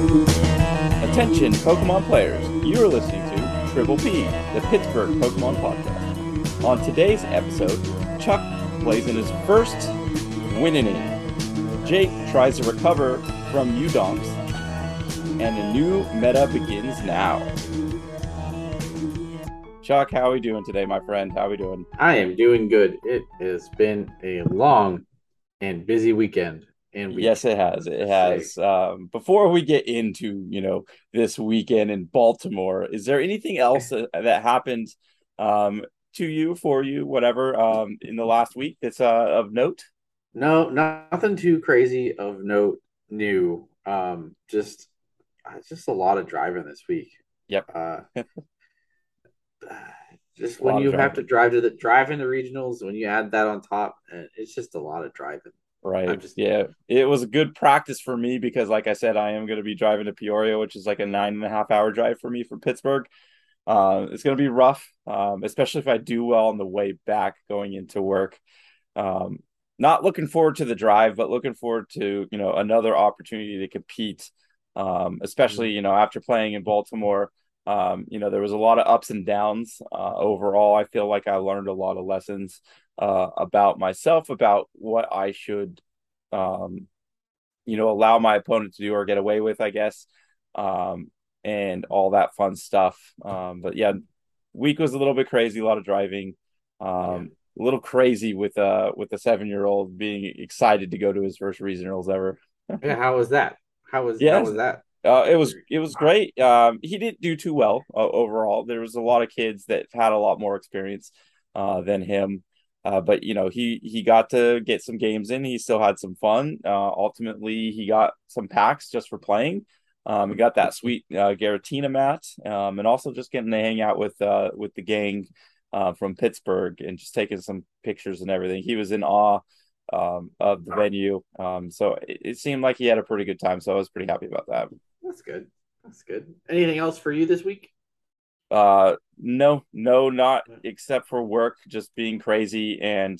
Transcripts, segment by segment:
Attention, Pokemon players. You are listening to Triple P, the Pittsburgh Pokemon Podcast. On today's episode, Chuck plays in his first win inning. Jake tries to recover from Udonks, and a new meta begins now. Chuck, how are we doing today, my friend? How are we doing? I am doing good. It has been a long and busy weekend. And we Yes, it has. It has. Um, before we get into you know this weekend in Baltimore, is there anything else that, that happened um, to you, for you, whatever, um, in the last week that's uh, of note? no, nothing too crazy of note new. Um, just uh, just a lot of driving this week. Yep. Uh, just when you have to drive to the drive in the regionals, when you add that on top, uh, it's just a lot of driving. Right. Just- yeah. It was a good practice for me because, like I said, I am going to be driving to Peoria, which is like a nine and a half hour drive for me from Pittsburgh. Uh, it's going to be rough, um, especially if I do well on the way back going into work. Um, not looking forward to the drive, but looking forward to you know another opportunity to compete. Um, especially you know after playing in Baltimore, um, you know there was a lot of ups and downs. Uh, overall, I feel like I learned a lot of lessons uh, about myself, about what I should, um, you know, allow my opponent to do or get away with, I guess, um, and all that fun stuff. Um, but yeah, week was a little bit crazy, a lot of driving, um, a little crazy with uh with a seven year old being excited to go to his first regionals ever. Yeah, how was that? How was Yeah. how was that? Uh, it was it was great. Um, he didn't do too well uh, overall. There was a lot of kids that had a lot more experience uh, than him, uh, but you know he he got to get some games in. He still had some fun. Uh, ultimately, he got some packs just for playing. Um, he got that sweet uh, Giratina mat, um, and also just getting to hang out with uh, with the gang uh, from Pittsburgh and just taking some pictures and everything. He was in awe um, of the venue, um, so it, it seemed like he had a pretty good time. So I was pretty happy about that. That's good. That's good. Anything else for you this week? Uh, no, no, not except for work just being crazy, and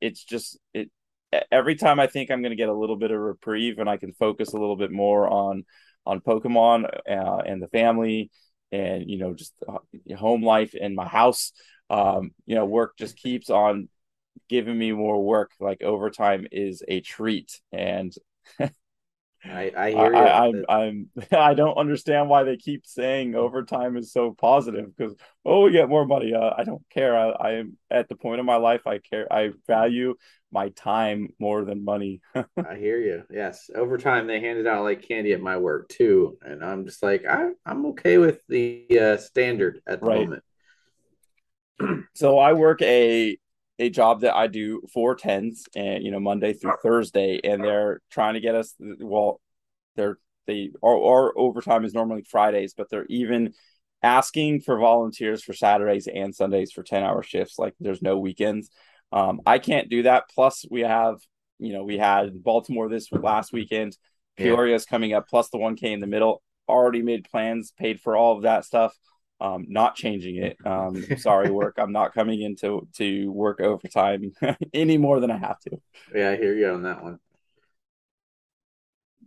it's just it. Every time I think I'm going to get a little bit of reprieve and I can focus a little bit more on on Pokemon uh, and the family, and you know just uh, home life and my house. Um, you know, work just keeps on giving me more work. Like overtime is a treat, and I, I I, hear you. I, I'm, I'm, I don't understand why they keep saying overtime is so positive because, oh, we get more money. Uh, I don't care. I, I am at the point of my life. I care. I value my time more than money. I hear you. Yes. Over time, they handed out like candy at my work too. And I'm just like, I, I'm okay with the uh, standard at the Right. moment. so I work a a job that I do four tens and you know Monday through Thursday, and they're trying to get us. Well, they're they our, our overtime is normally Fridays, but they're even asking for volunteers for Saturdays and Sundays for ten hour shifts. Like there's no weekends. Um, I can't do that. Plus, we have you know we had Baltimore this last weekend. Yeah. Peoria's coming up, plus the one K in the middle. Already made plans, paid for all of that stuff um not changing it. Um sorry work. I'm not coming into to work overtime any more than i have to. Yeah, I hear you on that one.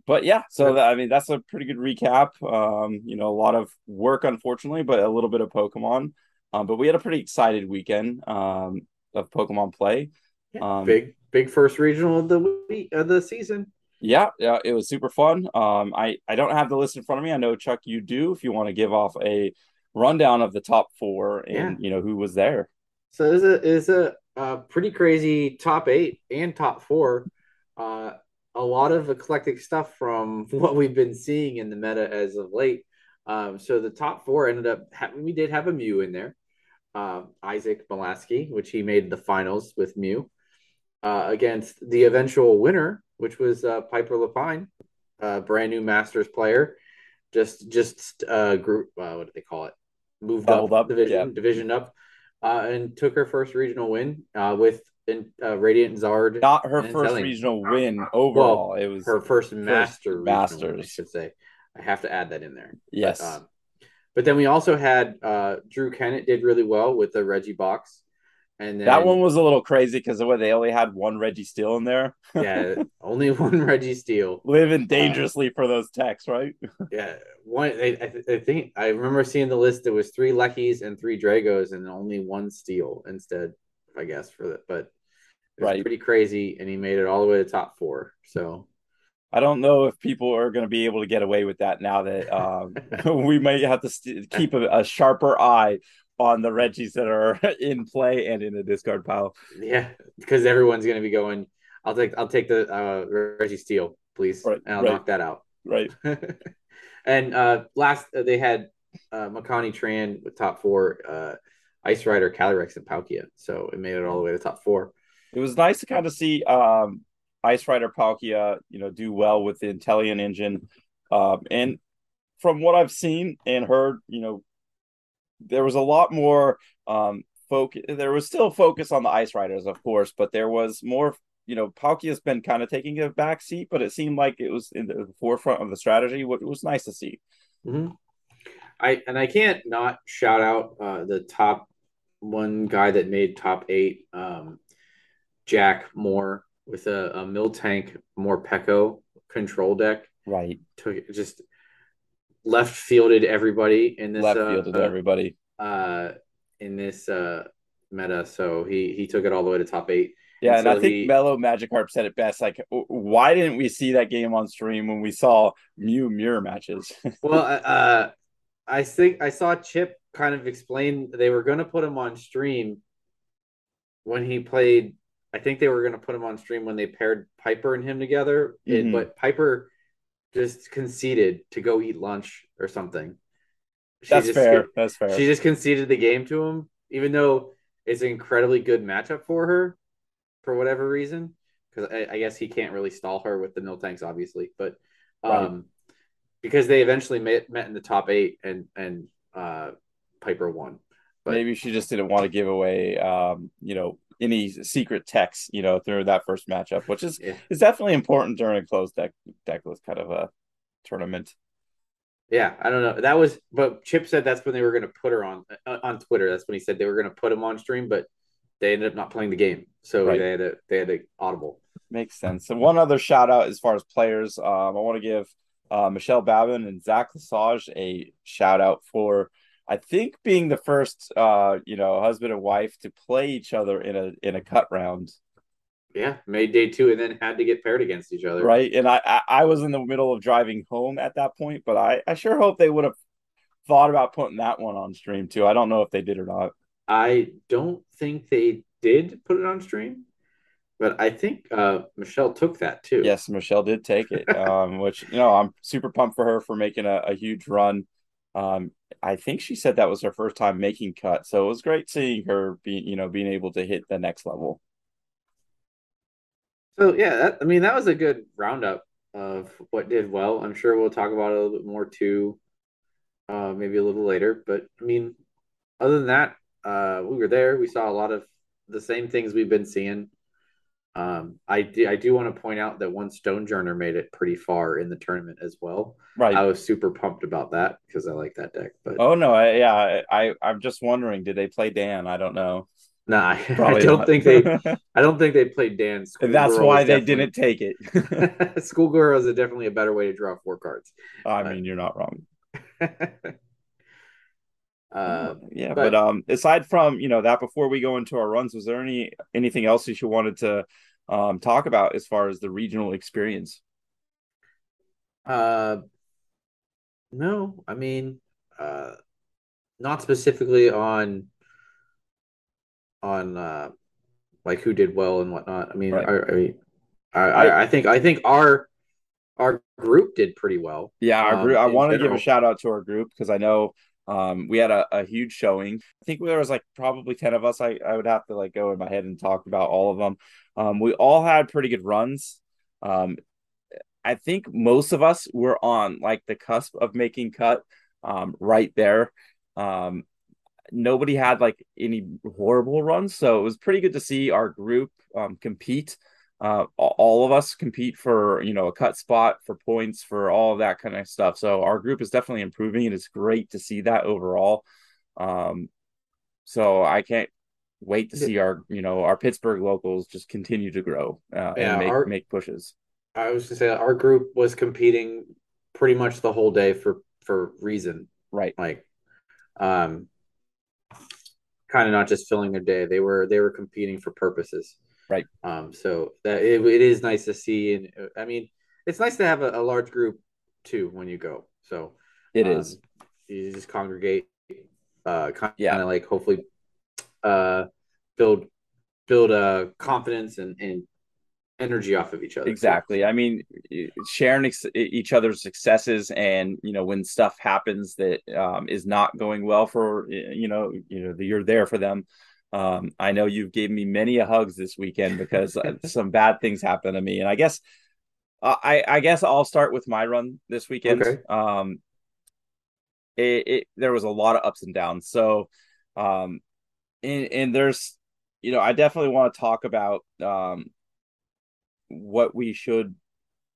but yeah so that, i mean that's a pretty good recap. Um you know a lot of work unfortunately but a little bit of pokemon. Um but we had a pretty excited weekend um of pokemon play. Um, big, big first regional of the week of the season. yeah yeah it was super fun. Um i i don't have the list in front of me. I know chuck you do if you want to give off a rundown of the top four and Yeah. you know who was there So it's a is a, a pretty crazy top eight and top four. Uh, a lot of eclectic stuff from what we've been seeing in the meta as of late. Um, so the top four ended up ha- we did have a Mew in there, uh, Isaac Malasky, which he made the finals with Mew uh, against the eventual winner, which was uh, Piper Lapine, uh, brand new Masters player, just just uh, group uh, what do they call it? Moved Leveled up, up, division yeah. division up, uh, and took her first regional win uh, with in, uh, Radiant Zard. not her first regional win overall. it was her first master regional win, I Masters. should say. I have to add that in there. yes, Um, but then we also had uh, Drew Kennett did really well with the Regi box, And then, that one was a little crazy because the way they only had one Registeel in there. yeah, only one Registeel living dangerously uh, for those techs, right? yeah, one. I, I, think I remember seeing the list. There was three Leckies and three Dragos, and only one Steele instead. I guess for that, but right, pretty crazy. And he made it all the way to top four. So I don't know if people are going to be able to get away with that now that um, we might have to st- keep a, a, sharper eye on the Regis that are in play and in the discard pile. Yeah, because everyone's going to be going. I'll take I'll take the uh, Registeel, please, right, and I'll right. knock that out. Right. and uh, last uh, they had uh, Makani Tran with top four, uh, Ice Rider, Calyrex, and Palkia. So it made it all the way to top four. It was nice to kind of see um, Ice Rider Palkia, you know, do well with the Inteleon engine. Um, and from what I've seen and heard, you know, there was a lot more um focus there was still focus on the ice riders of course but there was more you know Palkia's been kind of taking a back seat but it seemed like it was in the forefront of the strategy what was nice to see. Mm-hmm. i and i can't not shout out uh the top one guy that made top eight um jack moore with a, a more Morpeko control deck. Right. Took just left fielded everybody in this left uh, fielded uh, everybody. uh in this uh meta. So he he took it all the way to top eight. Yeah and, i think he... mellow magikarp said it best like why didn't we see that game on stream when we saw mew mirror matches? Well uh i think i saw chip kind of explain they were going to put him on stream when he played i think they were going to put him on stream when they paired piper and him together. Mm-hmm. it, but piper just conceded to go eat lunch or something. She That's fair. That's fair. She just conceded the game to him, even though it's an incredibly good matchup for her, for whatever reason. Because I, I, guess he can't really stall her with the mill tanks, obviously, but um, right. because they eventually met, met in the top eight and and uh, Piper won. But, Maybe she just didn't want to give away, um, you know, any secret techs, you know, through that first matchup, which is yeah. is definitely important during a closed deck deckless kind of a tournament. Yeah, I don't know. That was, but Chip said that's when they were going to put her on uh, on Twitter. That's when he said they were going to put him on stream, but they ended up not playing the game, so right. they had a they had a audible. Makes sense. And one other shout out as far as players, um, I want to give uh, Michelle Babin and Zach Lesage a shout out for I think being the first, uh, you know, husband and wife to play each other in a in a cut round. Yeah, made day two and then had to get paired against each other. Right, and I, I, I was in the middle of driving home at that point, but I I sure hope they would have thought about putting that one on stream too. I don't know if they did or not. I don't think they did put it on stream, but I think uh, Michelle took that too. Yes, Michelle did take it, um, which you know I'm super pumped for her for making a, a huge run. Um, I think she said that was her first time making cut, so it was great seeing her being, you know, being able to hit the next level. So yeah, that, I mean that was a good roundup of what did well. I'm sure we'll talk about it a little bit more too, uh, maybe a little later. But I mean, other than that, uh, we were there. We saw a lot of the same things we've been seeing. Um, I do, I do want to point out that one Stonjourner made it pretty far in the tournament as well. Right. I was super pumped about that because I like that deck. But oh no, I, yeah, I I'm just wondering, did they play Dan? I don't know. Nah, I don't not. think they. I don't think they played Dan. That's why they didn't take it. Schoolgirl is a, definitely a better way to draw four cards. I mean, you're not wrong. Uh, yeah, but, but, um, aside from you know that, before we go into our runs, was there any anything else that you wanted to um, talk about as far as the regional experience? Uh, no, I mean, uh, not specifically on on uh, like who did well and whatnot. I mean, right. I, I, I, I think I think our our group did pretty well. Yeah, our group. Um, I want to give a shout out to our group because I know um, we had a, a huge showing. I think there was like probably 10 of us. I, I would have to like go in my head and talk about all of them. Um, we all had pretty good runs. Um, I think most of us were on like the cusp of making cut um, right there. Um, nobody had like any horrible runs. So it was pretty good to see our group um, compete uh, all of us compete for you know a cut spot for points for all of that kind of stuff. So our group is definitely improving. And it's great to see that overall. Um, so i can't wait to see our you know our Pittsburgh locals just continue to grow uh, yeah, and make our, make pushes. I was to say our group was competing pretty much the whole day for for reason, right? Like, um, kind of not just filling their day; they were they were competing for purposes, right? Um, so that it, it is nice to see, and I mean, it's nice to have a, a large group too when you go. So it um, is. You just congregate, uh, kind of yeah. like hopefully, uh, build build uh confidence and and energy off of each other. Exactly. I mean, sharing ex- each other's successes, and you know, when stuff happens that um, is not going well for you know, you know, you're there for them. Um, I know you've gave me many a hugs this weekend because uh, some bad things happened to me, and I guess I I guess I'll start with my run this weekend. Okay. Um, it, it there was a lot of ups and downs. So, um, and, and there's you know, I definitely want to talk about um what we should,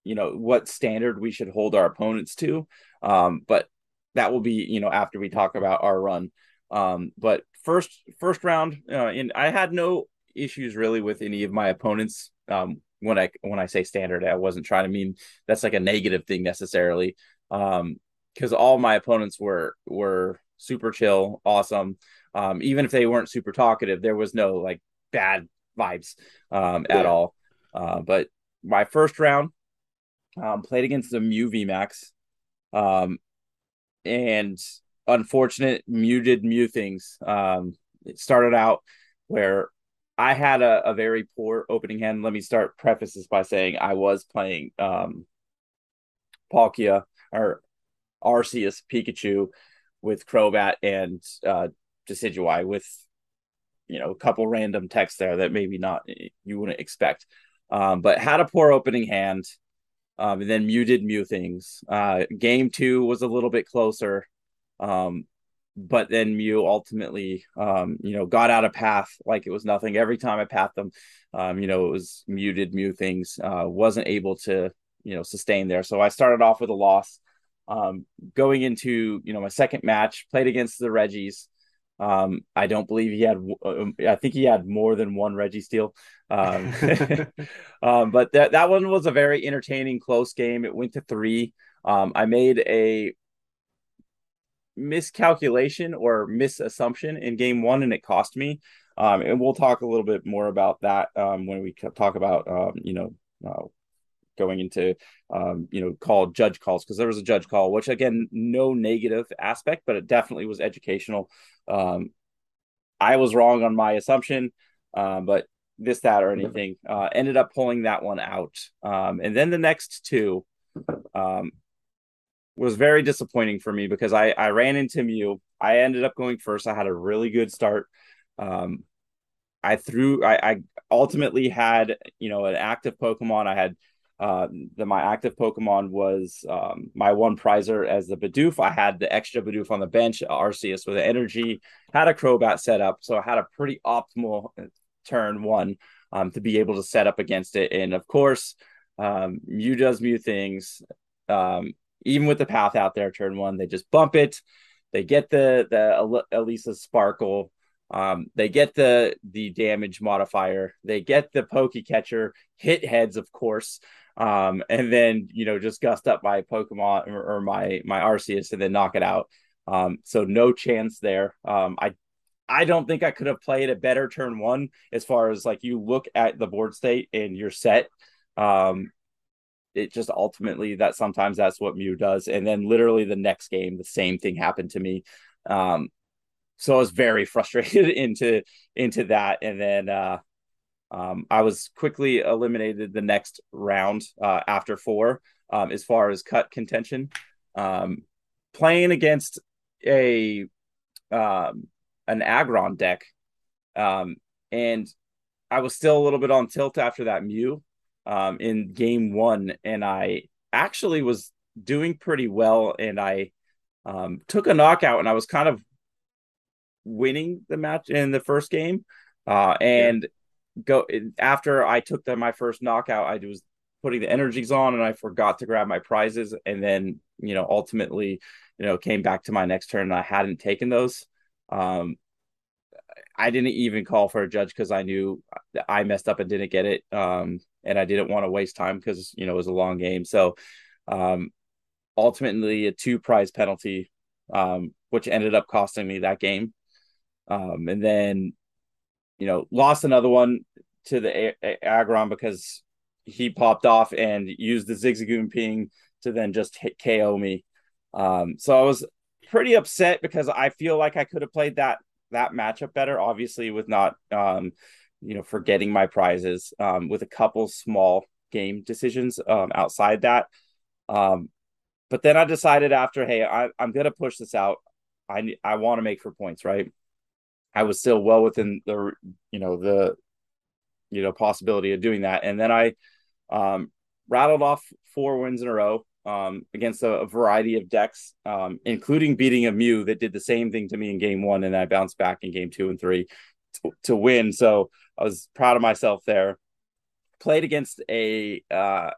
you know, what standard we should hold our opponents to. Um, but that will be, you know, after we talk about our run. Um, but first, first round, uh, and I had no issues really with any of my opponents. Um, when I when I say standard, I wasn't trying to mean that's like a negative thing necessarily. Um, because all my opponents were were super chill, awesome. Um, even if they weren't super talkative, there was no like bad vibes um, at all. Uh, but my first round um, played against the Mew VMAX. Um, and unfortunate muted Mew things. Um, it started out where I had a, a very poor opening hand. Let me start preface this by saying I was playing um, Palkia or Arceus Pikachu with Crobat and uh, Decidueye with you know a couple random texts there that maybe not you wouldn't expect. Um, but had a poor opening hand, um, and then muted Mew things. Uh, game two was a little bit closer, um, but then Mew ultimately, um, you know, got out of path like it was nothing. Every time I pat them, um, you know, it was muted Mew things. Uh, wasn't able to, you know, sustain there. So I started off with a loss. Um, going into you know my second match, played against the Regis. Um, I don't believe he had. Um, I think he had more than one Registeel. Um, um, but that that one was a very entertaining, close game. It went to three. Um, I made a miscalculation or misassumption in game one, and it cost me. Um, and we'll talk a little bit more about that um, when we talk about um, you know uh, going into um, you know call judge calls because there was a judge call which again no negative aspect but it definitely was educational um, i was wrong on my assumption uh, but this that or anything uh, ended up pulling that one out um, and then the next two um, was very disappointing for me because I, I ran into Mew. I ended up going first. I had a really good start. Um, I threw. I, I ultimately had you know an active Pokemon. I had uh, the, my active Pokemon was um, my one prizer as the Bidoof. I had the extra Bidoof on the bench, Arceus with the energy, had a Crobat set up. So I had a pretty optimal uh, turn one um, to be able to set up against it. And of course, um, Mew does Mew things. Um, even with the path out there, turn one, they just bump it. They get the the Elesa Sparkle. Um, they get the the damage modifier. They get the Poke Catcher hit heads, of course um, and then you know just gust up my Pokemon or, or, my my Arceus and then knock it out. Um, so no chance there. Um, I I don't think I could have played a better turn one as far as like you look at the board state and you're set. Um, it just ultimately that sometimes that's what Mew does, and then literally the next game the same thing happened to me. Um, so I was very frustrated into into that, and then uh, um, I was quickly eliminated the next round uh, after four um, as far as cut contention. Um, playing against a um, an Aggron deck, um, and I was still a little bit on tilt after that Mew um, in game one, and I actually was doing pretty well, and I took a knockout, and I was kind of winning the match in the first game. Uh, and yeah go after I took the, my first knockout, I was putting the energies on and I forgot to grab my prizes. And then, you know, ultimately, you know, came back to my next turn and I hadn't taken those. Um, I didn't even call for a judge because I knew I messed up and didn't get it. Um, and I didn't want to waste time because you know it was a long game. So um, ultimately, a two prize penalty, um, which ended up costing me that game. Um, and then you know lost another one to the a- Aggron because he popped off and used the Zigzagoon ping to then just hit KO me. Um, so I was pretty upset because I feel like I could have played that that matchup better. Obviously, with not um, you know forgetting my prizes um, with a couple small game decisions um, outside that. Um, but then I decided after, hey, I, I'm gonna push this out. I I want to make for points, right? I was still well within the you know the you know possibility of doing that, and then I um, rattled off four wins in a row um, against a, a, variety of decks, um, including beating a Mew that did the same thing to me in game one, and I bounced back in game two and three to, win. So I was proud of myself there. Played against a uh,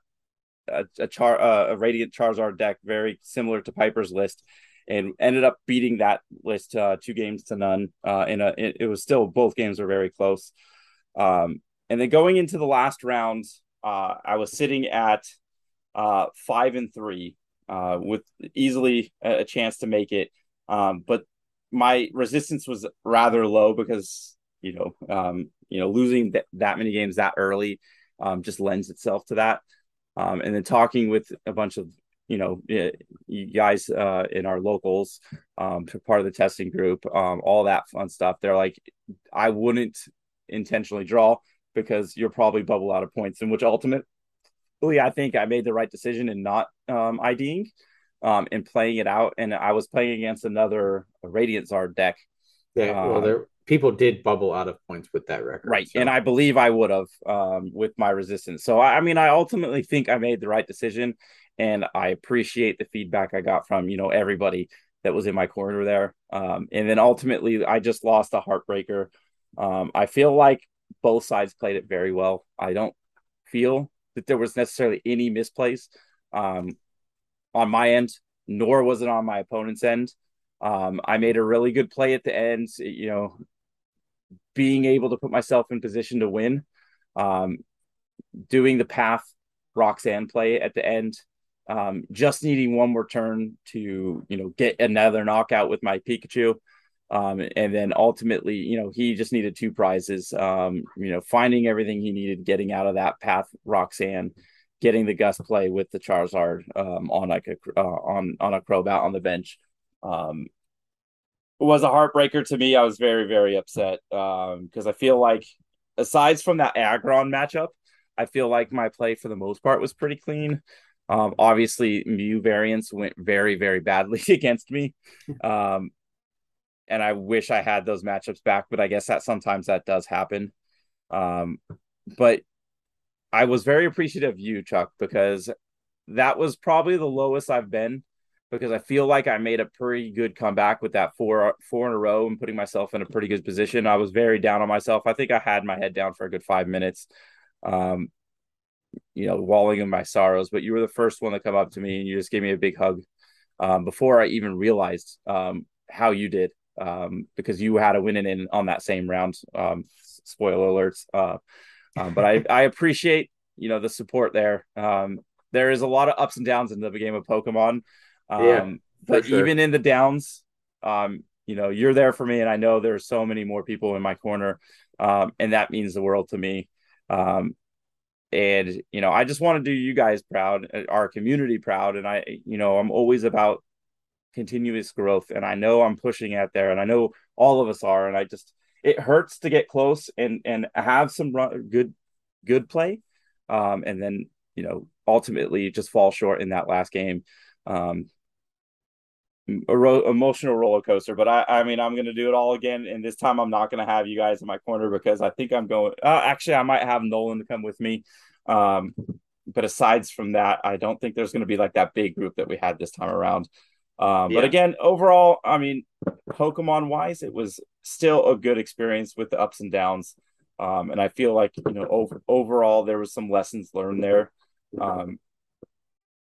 a, a char uh, a Radiant Charizard deck very similar to Piper's list, and ended up beating that list uh, two games to none. Uh, in a it, it was still both games were very close. Um, and then going into the last round, uh, I was sitting at uh, five and three uh, with easily a, chance to make it. Um, but my resistance was rather low because you know um, you know losing th- that many games that early um, just lends itself to that. Um, and then talking with a bunch of you know you guys uh, in our locals, um, part of the testing group, um, all that fun stuff. They're like, I wouldn't intentionally draw because you're probably bubble out of points, in which ultimate I think I made the right decision in not um, IDing um, and playing it out. And I was playing against another Radiant Zard deck. Yeah, well, um, there people did bubble out of points with that record, right? So. And I believe I would have um, with my resistance. So I, I mean, I ultimately think I made the right decision, and I appreciate the feedback I got from you know everybody that was in my corner there. Um, and then ultimately, I just lost a heartbreaker. Um, I feel like both sides played it very well. I don't feel that there was necessarily any misplays um, on my end, nor was it on my opponent's end. Um, I made a really good play at the end, you know, being able to put myself in position to win, um, doing the path Roxanne play at the end, um, just needing one more turn to, you know, get another knockout with my Pikachu. Um, and then ultimately, you know, he just needed two prizes. Um, you know, finding everything he needed, getting out of that path, Roxanne, getting the Gus play with the Charizard um, on like a uh, on on a Crobat on the bench. Um, was a heartbreaker to me. I was very very upset because um, I feel like aside from that Aggron matchup, I feel like my play for the most part was pretty clean. Um, obviously, Mew variants went very, very badly against me. Um, and I wish I had those matchups back, but I guess that sometimes that does happen. Um, but I was very appreciative of you, Chuck, because that was probably the lowest I've been because I feel like I made a pretty good comeback with that four four in a row and putting myself in a pretty good position. I was very down on myself. I think I had my head down for a good five minutes. Um, you know, walling in my sorrows, but you were the first one to come up to me and you just gave me a big hug um, before I even realized um, how you did um, because you had a winning in on that same round. Um, spoiler alerts. Uh, um, but I, I appreciate you know the support there. Um, there is a lot of ups and downs in the game of Pokemon. Um, yeah, but sure. even in the downs, um, you know, you're there for me, and I know there's so many more people in my corner, um, and that means the world to me. Um, and you know, I just want to do you guys proud, our community proud, and I, you know, I'm always about continuous growth and i know i'm pushing out there and i know all of us are and i just it hurts to get close and and have some run, good good play um and then you know ultimately just fall short in that last game um a ro- emotional roller coaster but i i mean i'm gonna do it all again and this time i'm not gonna have you guys in my corner because i think i'm going uh, actually i might have nolan to come with me um but aside from that i don't think there's going to be like that big group that we had this time around um, yeah. But again, overall, I mean, Pokemon wise, it was still a good experience with the ups and downs. Um, and I feel like you know over, overall there was some lessons learned there. Um,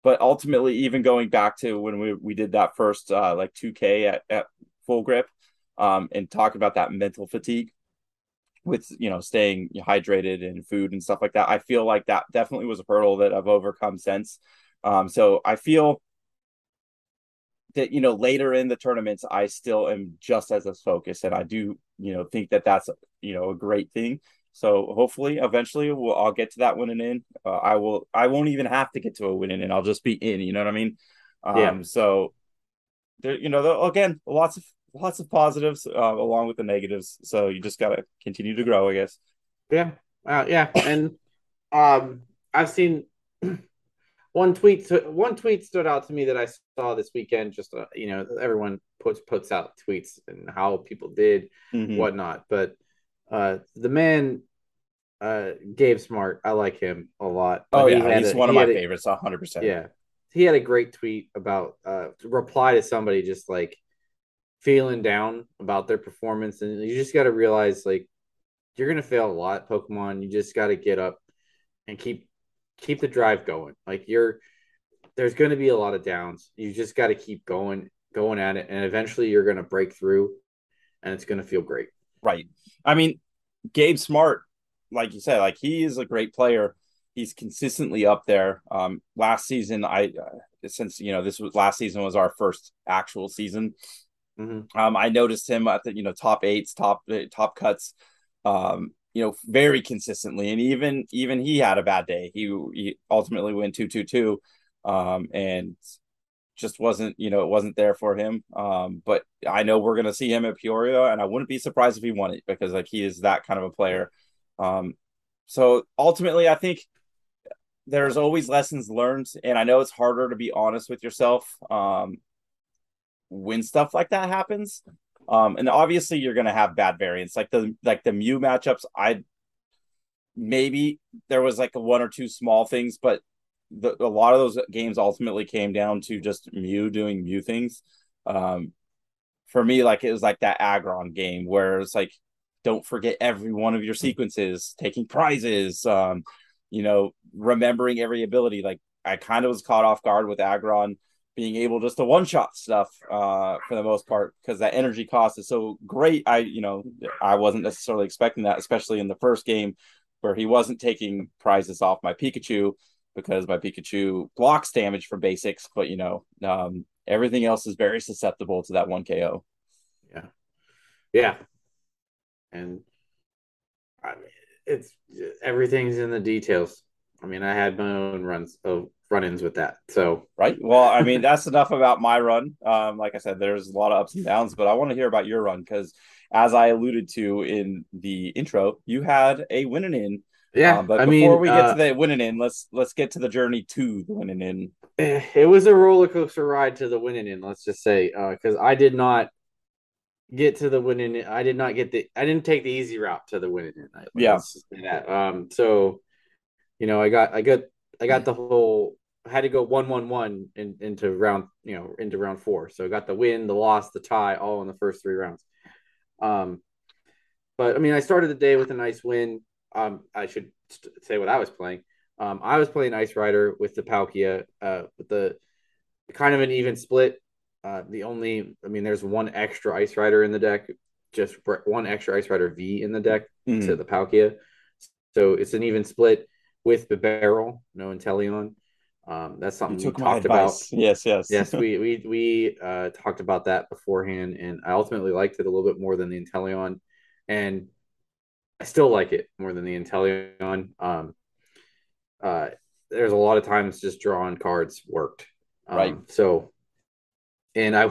but ultimately, even going back to when we, we did that first uh, like 2K at, at full grip um, and talk about that mental fatigue, with you know staying hydrated and food and stuff like that. I feel like that definitely was a hurdle that I've overcome since. Um, so I feel that you know later in the tournaments I still am just as as focused, and I do you know think that that's you know a great thing. So hopefully, eventually, we'll I'll get to that winning in. Uh, I will. I won't even have to get to a winning in. I'll just be in. You know what I mean? Um, yeah. So there, you know, there, again, lots of lots of positives uh, along with the negatives. So you just gotta continue to grow, I guess. Yeah, uh, yeah, and um, I've seen one tweet. One tweet stood out to me that I saw this weekend. Just uh, you know, everyone puts puts out tweets and how people did mm-hmm. whatnot, but uh, the man uh Gabe Smart, I like him a lot. Oh yeah, he he's a, one of my favorites, hundred percent. Yeah, he had a great tweet about uh reply to somebody just like feeling down about their performance, and you just got to realize like you're gonna fail a lot, Pokemon. You just got to get up and keep keep the drive going. Like you're there's going to be a lot of downs. You just got to keep going, going at it, and eventually you're going to break through, and it's going to feel great. Right. I mean, Gabe Smart, like you said, like he is a great player he's consistently up there. Um, last season, I uh, since you know this was last season was our first actual season. Mm-hmm. Um, I noticed him at the you know top eights, top uh, top cuts. Um, you know, very consistently, and even even he had a bad day. He he ultimately went two two two, um, and just wasn't you know it wasn't there for him. Um, but I know we're gonna see him at Peoria, and I wouldn't be surprised if he won it because like he is that kind of a player. Um, so ultimately, I think there's always lessons learned and i know it's harder to be honest with yourself um, when stuff like that happens um, and obviously you're going to have bad variants like the like the mew matchups i maybe there was like one or two small things but the, a lot of those games ultimately came down to just mew doing mew things um, for me like it was like that aggron game where it's like don't forget every one of your sequences taking prizes um, you know, remembering every ability. Like I kind of was caught off guard with Aggron being able just to one shot stuff uh, for the most part because that energy cost is so great. I, you know, I wasn't necessarily expecting that, especially in the first game where he wasn't taking prizes off my Pikachu because my Pikachu blocks damage for basics, but you know, um, everything else is very susceptible to that one KO. Yeah. Yeah. And I mean, it's everything's in the details. I mean, I had my own runs of run-ins with that. So right. Well, I mean, that's enough about my run. Um, like I said, there's a lot of ups and downs, but I want to hear about your run because, as I alluded to in the intro, you had a winning in. Yeah, um, but I before mean, we get uh, to the winning in, let's let's get to the journey to the winning in. Eh, it was a roller coaster ride to the winning in. Let's just say because uh, I did not get to the winning. I did not get the. I didn't take the easy route to the winning. Night. Yeah. That. Um. So, you know, I got I got I got the whole. I had to go one one one in, into round you know into round four. So I got the win, the loss, the tie, all in the first three rounds. Um. But I mean, I started the day with a nice win. Um. I should say what I was playing. Um. I was playing Ice Rider with the Palkia. Uh. With the kind of an even split uh, the only, I mean, there's one extra Ice Rider in the deck, just one extra Ice Rider V in the deck mm-hmm. to the Palkia. So it's an even split with the barrel, no Inteleon. Um, that's something we talked about. Yes, yes, yes. We we we uh, talked about that beforehand, and I ultimately liked it a little bit more than the Inteleon, and I still like it more than the Inteleon. Um, uh, there's a lot of times just drawing cards worked. Um, right. So and I,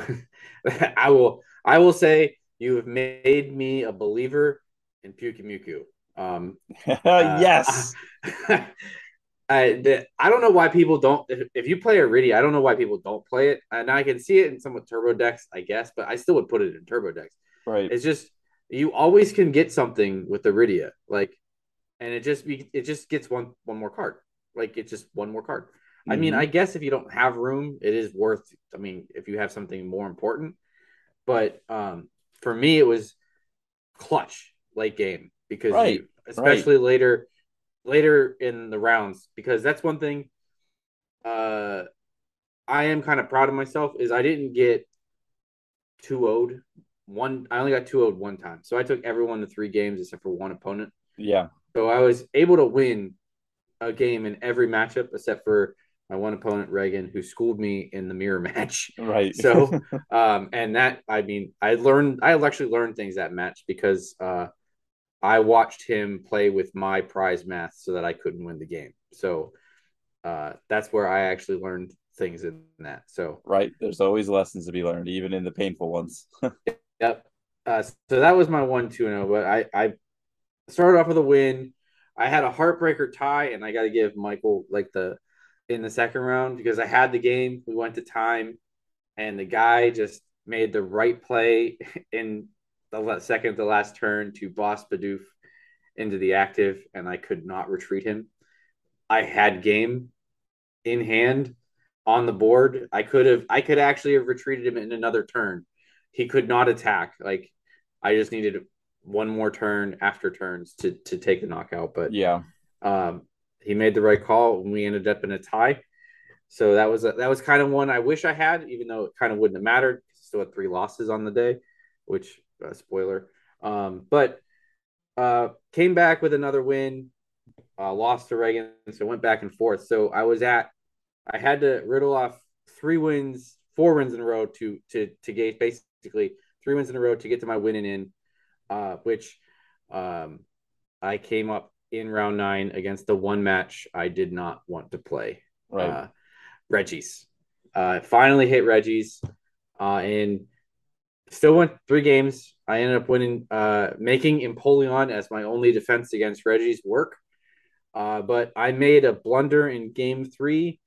I will, I will say you have made me a believer in Pyukumuku. Um, uh, yes. I, I, the, I don't know why people don't. If, if you play Iridia, I don't know why people don't play it. And I can see it in some of Turbo decks, I guess, but I still would put it in Turbo decks. Right. It's just you always can get something with Iridia, like, and it just be it just gets one one more card. Like it's just one more card. Mm-hmm. I mean, I mm-hmm. guess if you don't have room, it is worth. I mean, if you have something more important, but um, for me, it was clutch late game because right. you, especially right. later, later in the rounds, because that's one thing. Uh, I am kind of proud of myself is I didn't get too owed one. I only got two owed one time, so I took everyone to three games except for one opponent. Yeah. So I was able to win a game in every matchup except for my one opponent, Reagan, who schooled me in the mirror match. Right. So, um, and that I mean, I learned I actually learned things that match because uh, I watched him play with my prize math so that I couldn't win the game. So uh, that's where I actually learned things in that. So right, there's always lessons to be learned, even in the painful ones. yep. Uh, so that was my one two zero. But I I started off with a win. I had a heartbreaker tie, and I got to give Michael like the in the second round because I had the game. We went to time, and the guy just made the right play in the second to last turn to boss Bidoof into the active, and I could not retreat him. I had game in hand on the board. I could have, I could actually have retreated him in another turn. He could not attack. Like I just needed one more turn after turns to to take the knockout. But yeah, um, he made the right call, and we ended up in a tie. So that was a, that was kind of one I wish I had, even though it kind of wouldn't have mattered. Still had three losses on the day, which uh, spoiler. Um, but uh, came back with another win. Uh, lost to Reagan, so went back and forth. So I was at, I had to riddle off three wins, four wins in a row to to to get basically three wins in a row to get to my winning in, uh, which um, I came up in round nine against the one match I did not want to play. Right. Uh, Regi's. Uh, finally hit Regi's, uh, and still went three games. I ended up winning, uh, making Empoleon as my only defense against Regi's work. Uh, but I made a blunder in game three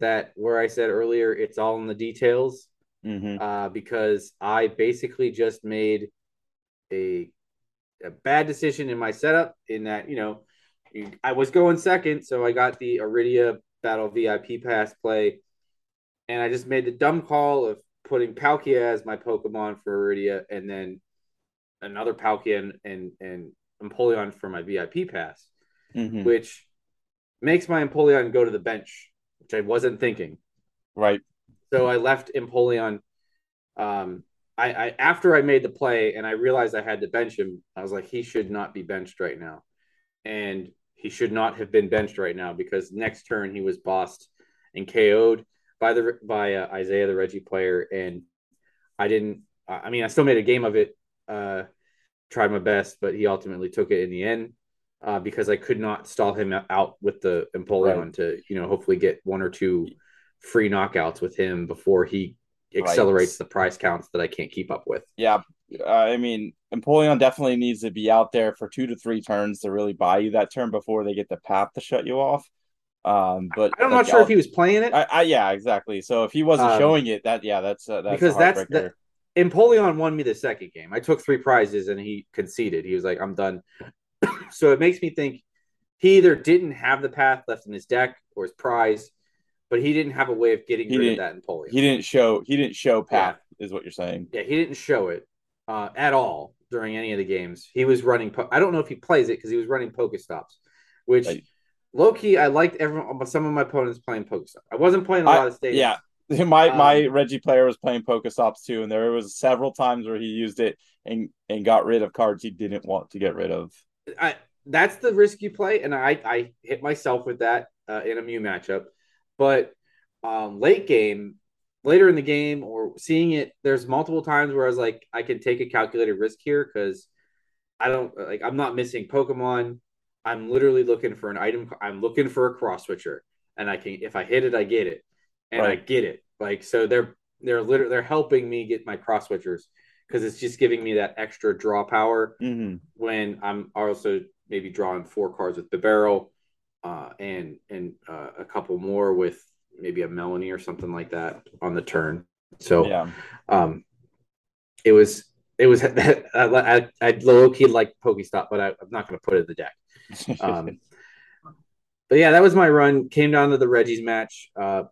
that where I said earlier it's all in the details mm-hmm. uh, because I basically just made a a bad decision in my setup in that you know I was going second, so I got the Iridia Battle VIP Pass play, and I just made the dumb call of putting Palkia as my Pokemon for Iridia, and then another Palkia and and, and Empoleon for my VIP Pass, mm-hmm. which makes my Empoleon go to the bench, which I wasn't thinking. Right. So I left Empoleon. Um, I, I after I made the play and I realized I had to bench him, I was like, he should not be benched right now. And he should not have been benched right now because next turn he was bossed and KO'd by the by uh, Isaiah the Regi player, and I didn't. I mean, I still made a game of it. Uh, tried my best, but he ultimately took it in the end uh, because I could not stall him out with the Empoleon right. to you know hopefully get one or two free knockouts with him before he accelerates right. the price counts that I can't keep up with. Yeah, uh, I mean, Empoleon definitely needs to be out there for two to three turns to really buy you that turn before they get the path to shut you off. Um, but I'm not sure I'll, if he was playing it. I, I, yeah, exactly. So if he wasn't um, showing it, that yeah, that's uh, that's because that's the, Empoleon won me the second game. I took three prizes and he conceded. He was like, "I'm done." so it makes me think he either didn't have the path left in his deck or his prize, but he didn't have a way of getting he rid of that Empoleon. He didn't show. He didn't show path, yeah. is what you're saying. Yeah, he didn't show it uh, at all during any of the games. He was running. Po- I don't know if he plays it because he was running Pokestops, which low key I liked. Everyone, some of my opponents playing Pokestop. I wasn't playing a lot of states. Yeah, my um, my Regi player was playing Pokestops too, and there was several times where he used it and and got rid of cards he didn't want to get rid of. I that's the risk you play, and I I hit myself with that uh, in a Mew matchup, but um, late game later in the game or seeing it, there's multiple times where I was like, I can take a calculated risk here because I don't like I'm not missing Pokemon. I'm literally looking for an item. I'm looking for a cross switcher, and I can if I hit it, I get it, and right. I get it. Like so, they're they're literally they're helping me get my cross switchers because it's just giving me that extra draw power mm-hmm. when I'm also maybe drawing four cards with the barrel, uh, and and uh, a couple more with maybe a Melony or something like that on the turn. So yeah, um, it was it was I, I, low key like Pokestop, but I, am not going to put it in the deck. Um, but yeah, that was my run. Came down to the Regi's match. Uh,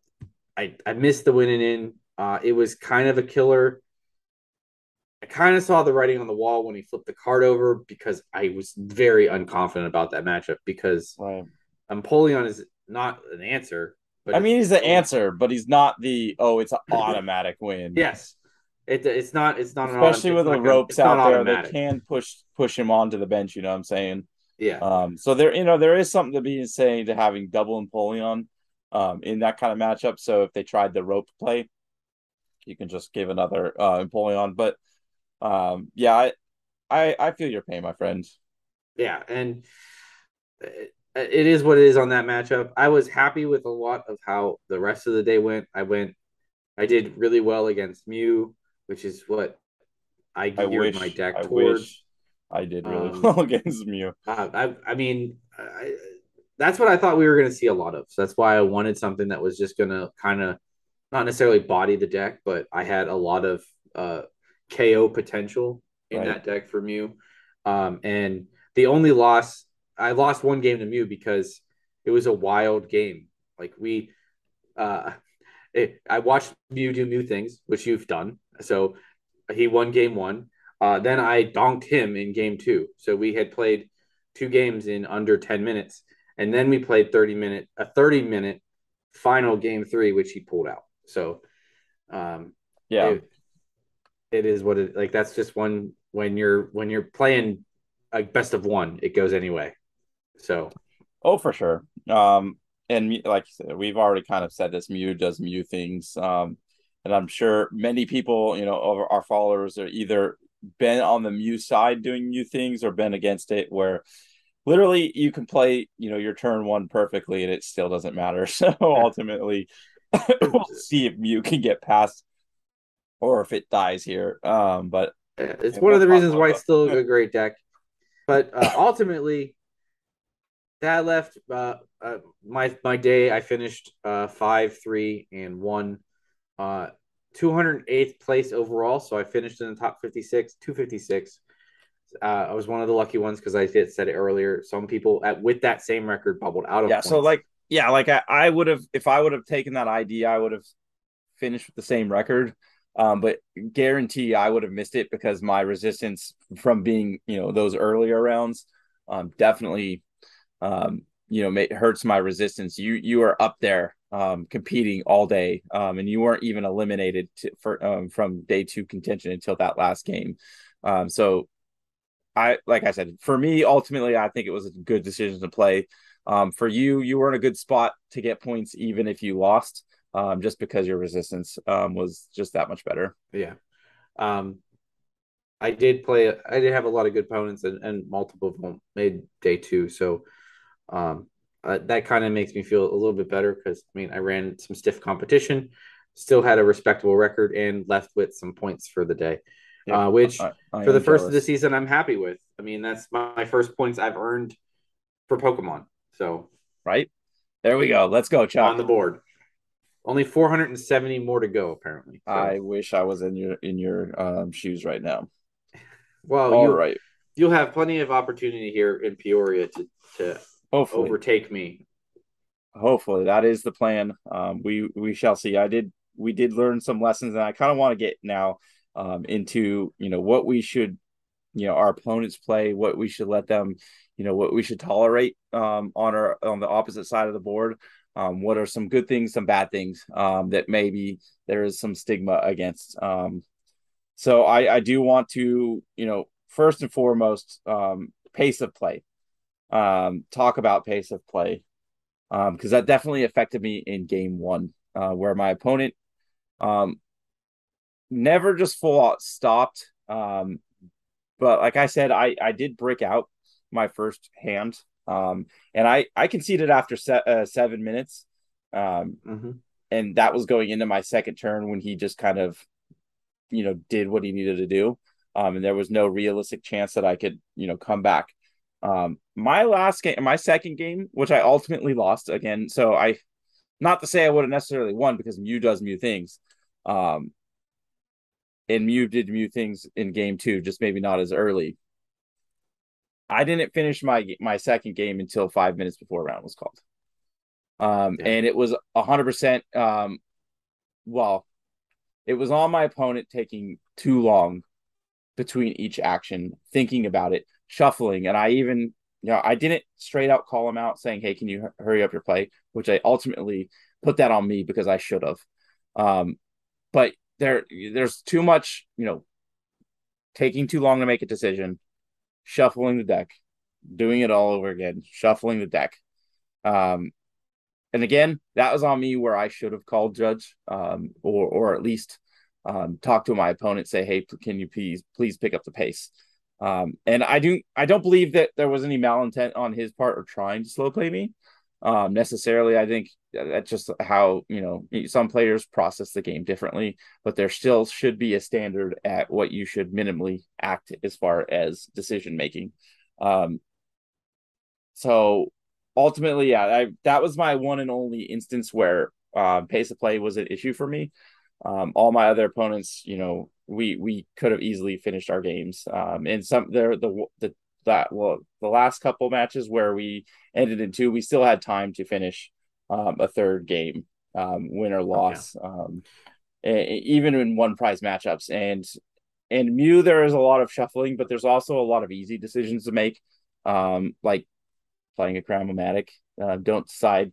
I I missed the winning in. Uh, it was kind of a killer. I kind of saw the writing on the wall when he flipped the card over because I was very unconfident about that matchup because right. Empoleon is not an answer. But I mean, he's the answer, but he's not the oh, it's an automatic win. Yes, it, it's not it's not especially an, with the ropes a, out there. automatic. They can push push him onto the bench. You know what I'm saying? Yeah. Um. So there, you know, there is something to be saying to having double Empoleon, um, in that kind of matchup. So if they tried the rope play, you can just give another uh Empoleon. But, um, yeah, I, I, I feel your pain, my friend. Yeah, and it, is what it is on that matchup. I was happy with a lot of how the rest of the day went. I went, I did really well against Mew, which is what I geared I wish, my deck I towards. Wish I did really um, well against Mew. Uh, I, I mean, I, that's what I thought we were going to see a lot of. So that's why I wanted something that was just going to kind of not necessarily body the deck, but I had a lot of uh, KO potential in right. that deck for Mew. Um, and the only loss, I lost one game to Mew because it was a wild game. Like we, uh, it, I watched Mew do Mew things, which you've done. So he won game one. Uh, then I donked him in game two. So we had played two games in under 10 minutes. And then we played 30 minute, a 30 minute final game three, which he pulled out. So, um, yeah, it, it is what it like. That's just one when you're when you're playing a best of one, it goes anyway. So, oh, for sure. Um, and like said, we've already kind of said this. Mew does Mew things. Um, and I'm sure many people, you know, our followers are either been on the Mew side doing Mew things or been against it, where literally you can play, you know, your turn one perfectly and it still doesn't matter. So ultimately, we'll see if Mew can get past or if it dies here. Um, but it's one of the reasons why it's still a great deck. But uh, ultimately, that left uh, uh, my my day. I finished uh, five, three, and one. Uh, 208th place overall. So I finished in the top 56, 256. Uh, I was one of the lucky ones because I did said it earlier. Some people at with that same record bubbled out of yeah. Points. So like yeah, like I, I would have if I would have taken that ID, I would have finished with the same record. Um, but guarantee I would have missed it because my resistance from being you know those earlier rounds um, definitely um, you know hurts my resistance. You you are up there um, competing all day, um, and you weren't even eliminated to, for um, from day two contention until that last game. Um, so, I like I said, for me, ultimately, I think it was a good decision to play. Um, for you, you were in a good spot to get points, even if you lost, just because your resistance was just that much better. Yeah. I did play. I did have a lot of good opponents, and, and multiple of them made day two. So, um, uh, that kind of makes me feel a little bit better because I mean I ran some stiff competition, still had a respectable record, and left with some points for the day, yeah, uh, which I, I for the first jealous. of the season I'm happy with. I mean that's my first points I've earned for Pokemon. So right there we go. Let's go, Chuck. On the board. Only 470 more to go, apparently. So. I wish I was in your in your um, shoes right now. Well, all you, right. You'll have plenty of opportunity here in Peoria to to Hopefully. overtake me. Hopefully, that is the plan. Um, we we shall see. I did we did learn some lessons, and I kind of want to get now um, into you know what we should you know our opponents play, what we should let them, you know what we should tolerate um, on our on the opposite side of the board. Um, what are some good things, some bad things um, that maybe there is some stigma against. Um, so I, I do want to, you know, first and foremost, um, pace of play um, talk about pace of play because um, that definitely affected me in game one, uh, where my opponent um, never just full out stopped. Um, but like I said, I I did break out my first hand, um, and I I conceded after se- uh, seven minutes, um, mm-hmm. and that was going into my second turn when he just kind of, you know, did what he needed to do, um, and there was no realistic chance that I could you know come back. Um, my last game, my second game, which I ultimately lost again. So I, not to say I would have necessarily won because Mew does Mew things. Um, and Mew did Mew things in game two, just maybe not as early. I didn't finish my my second game until five minutes before round was called. Um, and it was a hundred percent. Um, well, it was on my opponent taking too long between each action, thinking about it, shuffling. And I even, you know, I didn't straight out call him out saying, Hey, can you hurry up your play? Which I ultimately put that on me because I should have. Um, but there there's too much, you know, taking too long to make a decision, shuffling the deck, doing it all over again, shuffling the deck. Um, and again, that was on me where I should have called judge, um, or or at least um, talk to my opponent, say, "Hey, can you please please pick up the pace?" Um, and I do I don't believe that there was any malintent on his part or trying to slow play me um, necessarily. I think that's just how you know some players process the game differently, but there still should be a standard at what you should minimally act as far as decision making. Um, so ultimately, yeah, I, that was my one and only instance where uh, pace of play was an issue for me. Um, all my other opponents, you know, we we could have easily finished our games. Um, and some there the the that well the last couple matches where we ended in two, we still had time to finish um, a third game, um, win or loss, okay. um, even in one prize matchups. And and Mew, there is a lot of shuffling, but there's also a lot of easy decisions to make, um, like playing a Cram-O-Matic. Uh, don't decide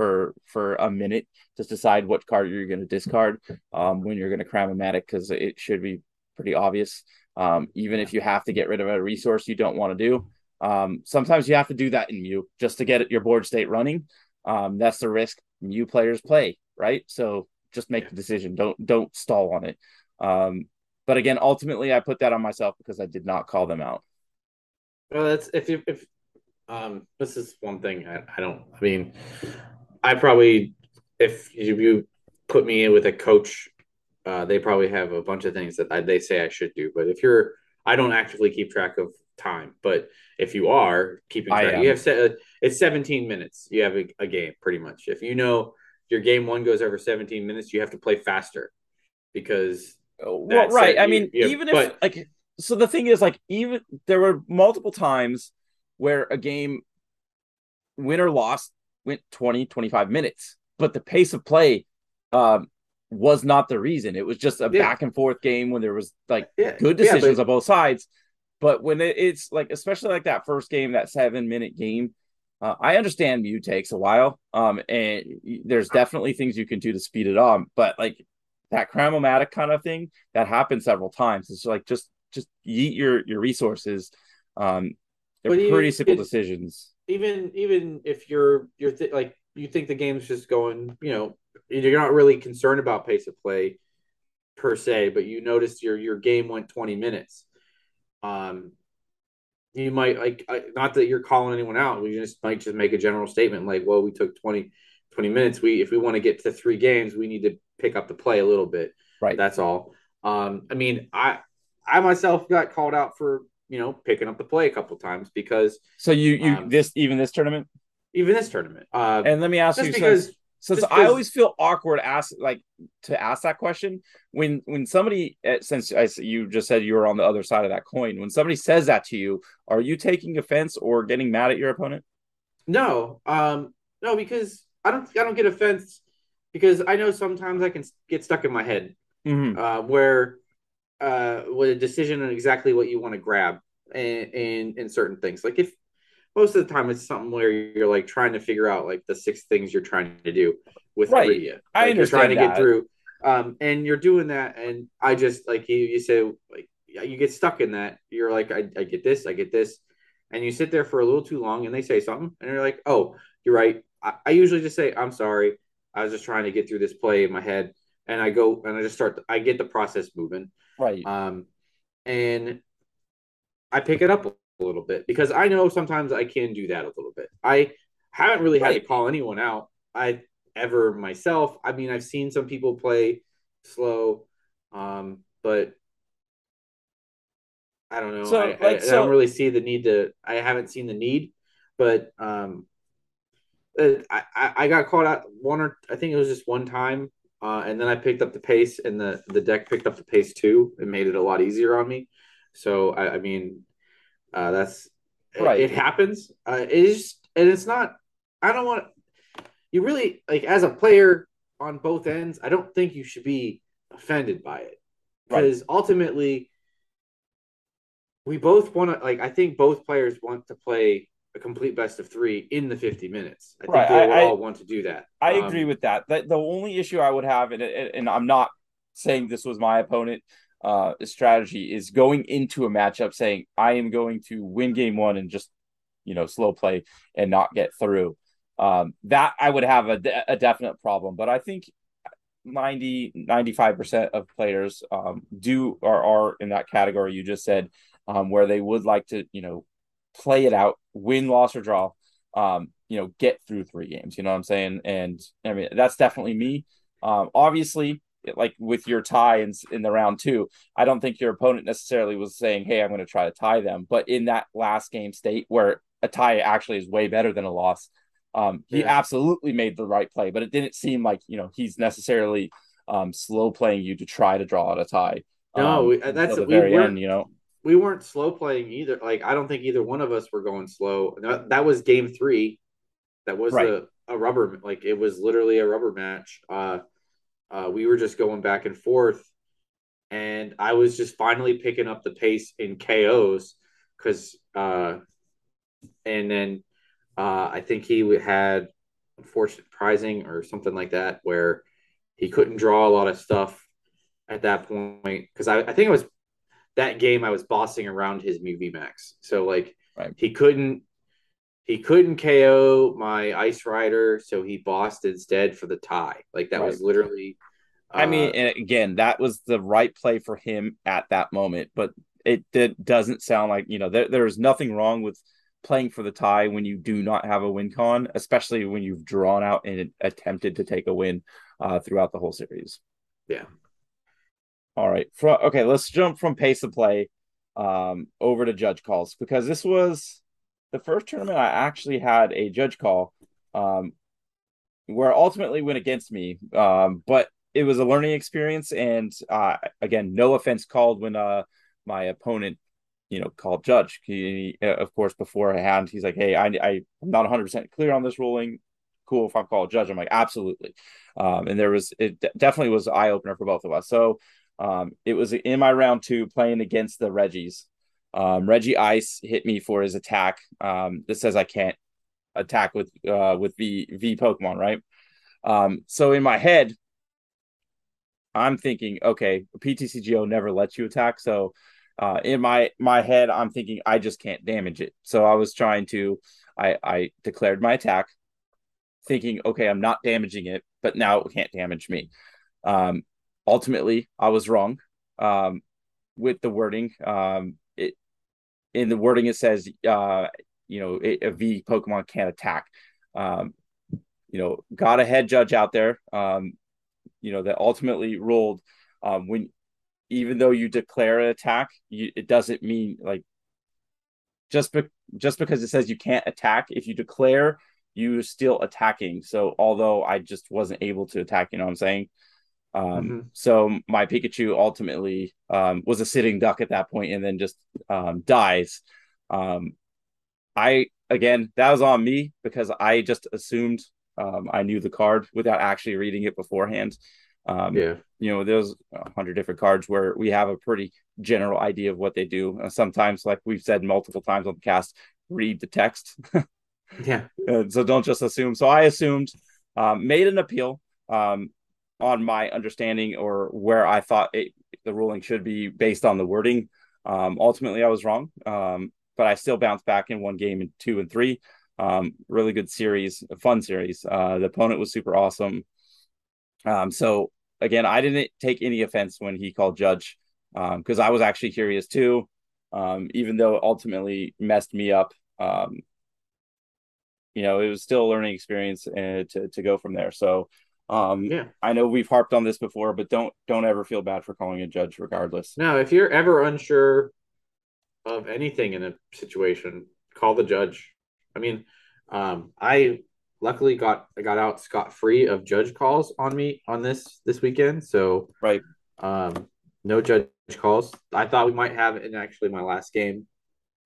for for a minute. Just decide what card you're going to discard um, when you're going to Cram-O-Matic because it should be pretty obvious. Um, even if you have to get rid of a resource you don't want to do, um, sometimes you have to do that in Mew just to get your board state running. Um, that's the risk Mew players play, right? So just make the decision. Don't don't stall on it. Um, but again, ultimately, I put that on myself because I did not call them out. Well, that's if you if um, this is one thing I, I don't. I mean, I probably if you put me in with a coach, uh, they probably have a bunch of things that I, they say I should do. But if you're, I don't actively keep track of time. But if you are keeping track, you have set, it's 17 minutes. You have a, a, game pretty much. If you know your game one goes over 17 minutes, you have to play faster because. Well, right. I mean, you, even if but, like, so the thing is, like, even there were multiple times where a game win or loss went 20, 25 minutes, but the pace of play um, was not the reason. It was just a yeah. back and forth game when there was like yeah. good decisions yeah, but... on both sides. But when it, it's like, especially like that first game, that seven minute game, uh, I understand Mew takes a while. Um, and there's definitely things you can do to speed it on, but like that Cram-O-Matic kind of thing that happened several times. It's like just just eat your your resources. Um, they're but pretty simple decisions. Even even if you're you're th- like you think the game's just going, you know, you're not really concerned about pace of play per se, but you notice your your game went 20 minutes. Um, you might like not that you're calling anyone out. We just might just make a general statement like, well, we took 20, 20 minutes. We if we want to get to three games, we need to pick up the play a little bit. Right. That's all. Um, I mean, I I myself got called out for you know picking up the play a couple times because. So you you um, this even this tournament. Even this tournament. Uh, and let me ask you because since I always feel awkward ask like to ask that question when when somebody eh, since I, you just said you were on the other side of that coin when somebody says that to you are you taking offense or getting mad at your opponent no um no because I don't I don't get offense because I know sometimes I can get stuck in my head mm-hmm. uh, where uh with a decision on exactly what you want to grab and in in certain things like if most of the time it's something where you're like trying to figure out like the six things you're trying to do with right. Like, I understand you're trying to that. get through. Um, and you're doing that, and I just like you. You say like you get stuck in that. You're like, I, I get this, I get this, and you sit there for a little too long, and they say something, and you're like, oh, you're right. I, I usually just say, I'm sorry. I was just trying to get through this play in my head, and I go and I just start. I get the process moving. Right. Um, and I pick it up a little bit because I know sometimes I can do that a little bit. I haven't really right. had to call anyone out. I ever myself. I mean, I've seen some people play slow, um, but I don't know. So, I, like, I, so... I, don't really see the need to. I haven't seen the need, but um, uh, I I got caught out one or I think it was just one time, uh, and then I picked up the pace, and the the deck picked up the pace too. It made it a lot easier on me. So I, I mean, uh, that's right. It, it happens. Uh, it is, and it's not. I don't want. You really like as a player on both ends. I don't think you should be offended by it because right. ultimately, we both want to. Like, I think both players want to play a complete best of three in the 50 minutes. I right. think they I, all want to do that. I um, agree with that. The, the only issue I would have, and, and I'm not saying this was my opponent uh, strategy is going into a matchup saying I am going to win game one and just you know slow play and not get through. Um, that I would have a, a definite problem, but I think 90 95% of players um, do or are in that category you just said um, where they would like to you know play it out win loss or draw um, you know get through three games you know what i'm saying and i mean that's definitely me um, obviously like with your tie in, in the round two i don't think your opponent necessarily was saying hey i'm going to try to tie them but in that last game state where a tie actually is way better than a loss um, he yeah. absolutely made the right play, but it didn't seem like you know he's necessarily um, slow playing you to try to draw out a tie. No, um, we, that's the very end. You know, we weren't slow playing either. Like I don't think either one of us were going slow. That, was game three. That was right. a, a rubber like it was literally a rubber match. Uh, uh, we were just going back and forth, and I was just finally picking up the pace in KOs because, uh, and then uh, I think he had unfortunate prizing or something like that where he couldn't draw a lot of stuff at that point because I, I think it was that game I was bossing around his movie max. So like right. he couldn't he couldn't KO my Ice Rider, so he bossed instead for the tie. Like that right. was literally. Uh, I mean, uh, and again, that was the right play for him at that moment, but it, it doesn't sound like you know there, there's nothing wrong with playing for the tie when you do not have a win con, especially when you've drawn out and attempted to take a win uh, throughout the whole series. Yeah. All right. Okay, let's jump from pace of play um, over to judge calls because this was the first tournament I actually had a judge call um, where ultimately went against me, um, but it was a learning experience. And uh, again, no offense called when uh, my opponent you know, called judge. He, uh, of course, beforehand, he's like, "Hey, I, I am not 100 percent clear on this ruling. Cool if I'm called judge." I'm like, "Absolutely." Um, and there was it definitely was eye opener for both of us. So um, it was in my round two playing against the Regis. Um, Regice hit me for his attack. Um, that says I can't attack with uh, with V V Pokemon, right? Um, so in my head, I'm thinking, okay, PTCGO never lets you attack, so uh, in my my head, I'm thinking I just can't damage it. So I was trying to, I I declared my attack, thinking, okay, I'm not damaging it, but now it can't damage me. Um, ultimately, I was wrong um, with the wording. Um, it in the wording it says, uh, you know, a V Pokemon can't attack. Um, you know, got a head judge out there. Um, you know, that ultimately ruled um, when even though you declare an attack, you, it doesn't mean like just be, just because it says you can't attack. If you declare, you're still attacking. So although I just wasn't able to attack, you know what I'm saying? Um, mm-hmm. So my Pikachu ultimately um, was a sitting duck at that point, and then just um, dies. Um, I again, that was on me because I just assumed um, I knew the card without actually reading it beforehand. Um, yeah, you know, there's a hundred different cards where we have a pretty general idea of what they do. Uh, sometimes, like we've said multiple times on the cast, read the text. yeah. Uh, so don't just assume. So I assumed, um, made an appeal um, on my understanding or where I thought it, the ruling should be based on the wording. Um, ultimately, I was wrong, um, but I still bounced back in one game in two and three. Um, really good series, fun series. Uh, the opponent was super awesome. Um, so again, I didn't take any offense when he called Judge because um, I was actually curious too, um, even though it ultimately messed me up. You know, it was still a learning experience uh, to to go from there. So um, yeah, I know we've harped on this before, but don't don't ever feel bad for calling a judge, regardless. Now, if you're ever unsure of anything in a situation, call the judge. I mean, um, I luckily got I got out scot free of judge calls on me on this this weekend. So right, um, no judge calls. I thought we might have it in actually my last game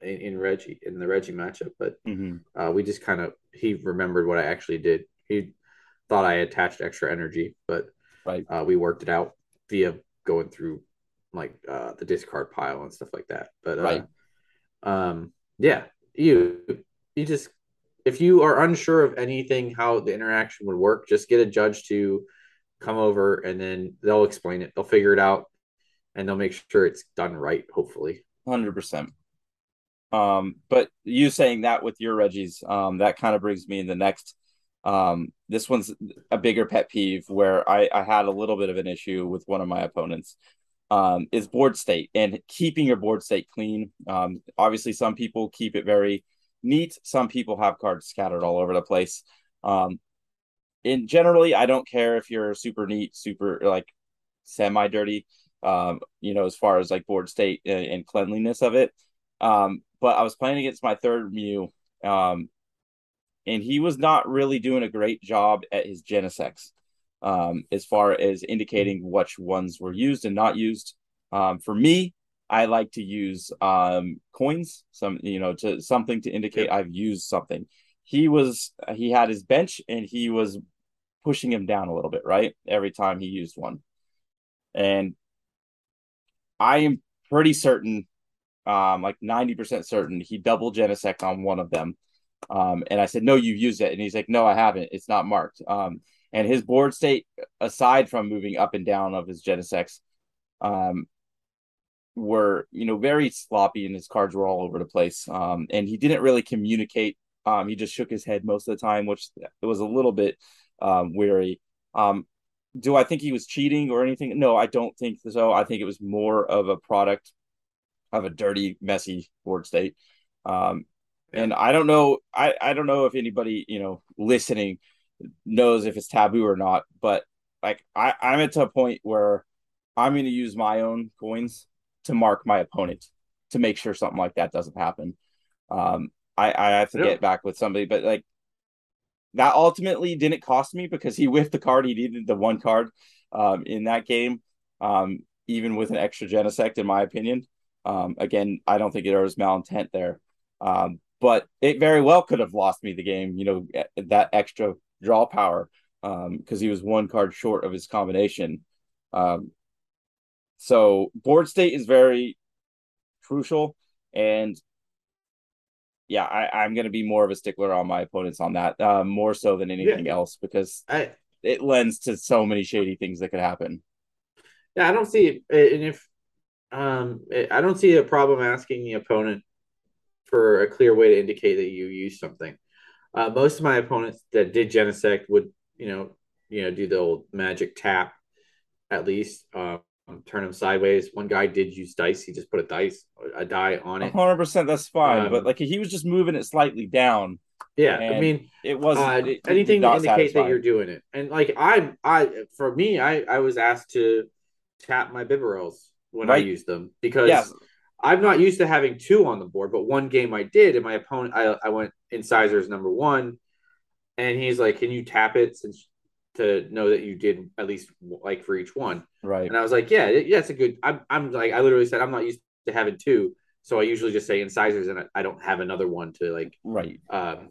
in, in Regi in the Regi matchup, but mm-hmm. uh, we just kind of he remembered what I actually did. He thought I attached extra energy, but right, uh, we worked it out via going through like uh, the discard pile and stuff like that. But uh, right, um, yeah, you you just if you are unsure of anything how the interaction would work, just get a judge to come over and then they'll explain it. They'll figure it out and they'll make sure it's done right, hopefully. 100%. Um, but you saying that with your Regis, um, that kind of brings me in the next. Um, this one's a bigger pet peeve where I, I had a little bit of an issue with one of my opponents. Um, is board state and keeping your board state clean. Um, obviously, some people keep it very neat. Some people have cards scattered all over the place. Um, in generally, I don't care if you're super neat, super like semi dirty. Um, you know, as far as like board state and, and cleanliness of it. Um, but I was playing against my third Mew, um, and he was not really doing a great job at his Genesects um, as far as indicating which ones were used and not used. Um, for me, I like to use um, coins, some you know, to something to indicate I've used something. He was he had his bench and he was pushing him down a little bit, right? Every time he used one. And I am pretty certain um, like 90% certain he doubled Genesect on one of them. Um, and I said, no, you've used it. And he's like, no, I haven't. It's not marked. Um, and his board state, aside from moving up and down of his Genesects, um, were, you know, very sloppy and his cards were all over the place. Um, and he didn't really communicate. Um, he just shook his head most of the time, which it was a little bit um, weary. Um, do I think he was cheating or anything? No, I don't think so. I think it was more of a product of a dirty, messy board state. Um. And I don't know, I, I don't know if anybody, you know, listening knows if it's taboo or not, but like I, I'm at a point where I'm going to use my own coins to mark my opponent to make sure something like that doesn't happen. Um, I, I have to yeah. get back with somebody, but like that ultimately didn't cost me because he whiffed the card. He needed the one card um, in that game, um, even with an extra Genesect, in my opinion. Um, again, I don't think there was malintent there, um, but it very well could have lost me the game. You know, that extra draw power because um, he was one card short of his combination. Um, so board state is very crucial, and yeah, I, am going to be more of a stickler on my opponents on that, uh, more so than anything yeah. else, because I, it lends to so many shady things that could happen. Yeah, I don't see it. And if um, I don't see a problem asking the opponent for a clear way to indicate that you use something. Uh, most of my opponents that did Genesect would, you know, you know, do the old magic tap, at least um, turn them sideways. One guy did use dice; he just put a dice, a die on it. Hundred percent, that's fine. Um, but like he was just moving it slightly down. Yeah, I mean, it wasn't uh, it, anything to indicate satisfying. that you're doing it. And like I, I, for me, I, I was asked to tap my Bibarels when right. I used them because yes. I'm not used to having two on the board, but one game I did, and my opponent, I, I went incisors number one, and he's like, "Can you tap it since to know that you did at least like for each one?" Right. And I was like, "Yeah, yeah, it's a good." I'm, I'm like, I literally said, "I'm not used to having two, so I usually just say incisors, and I don't have another one to like, right." Um,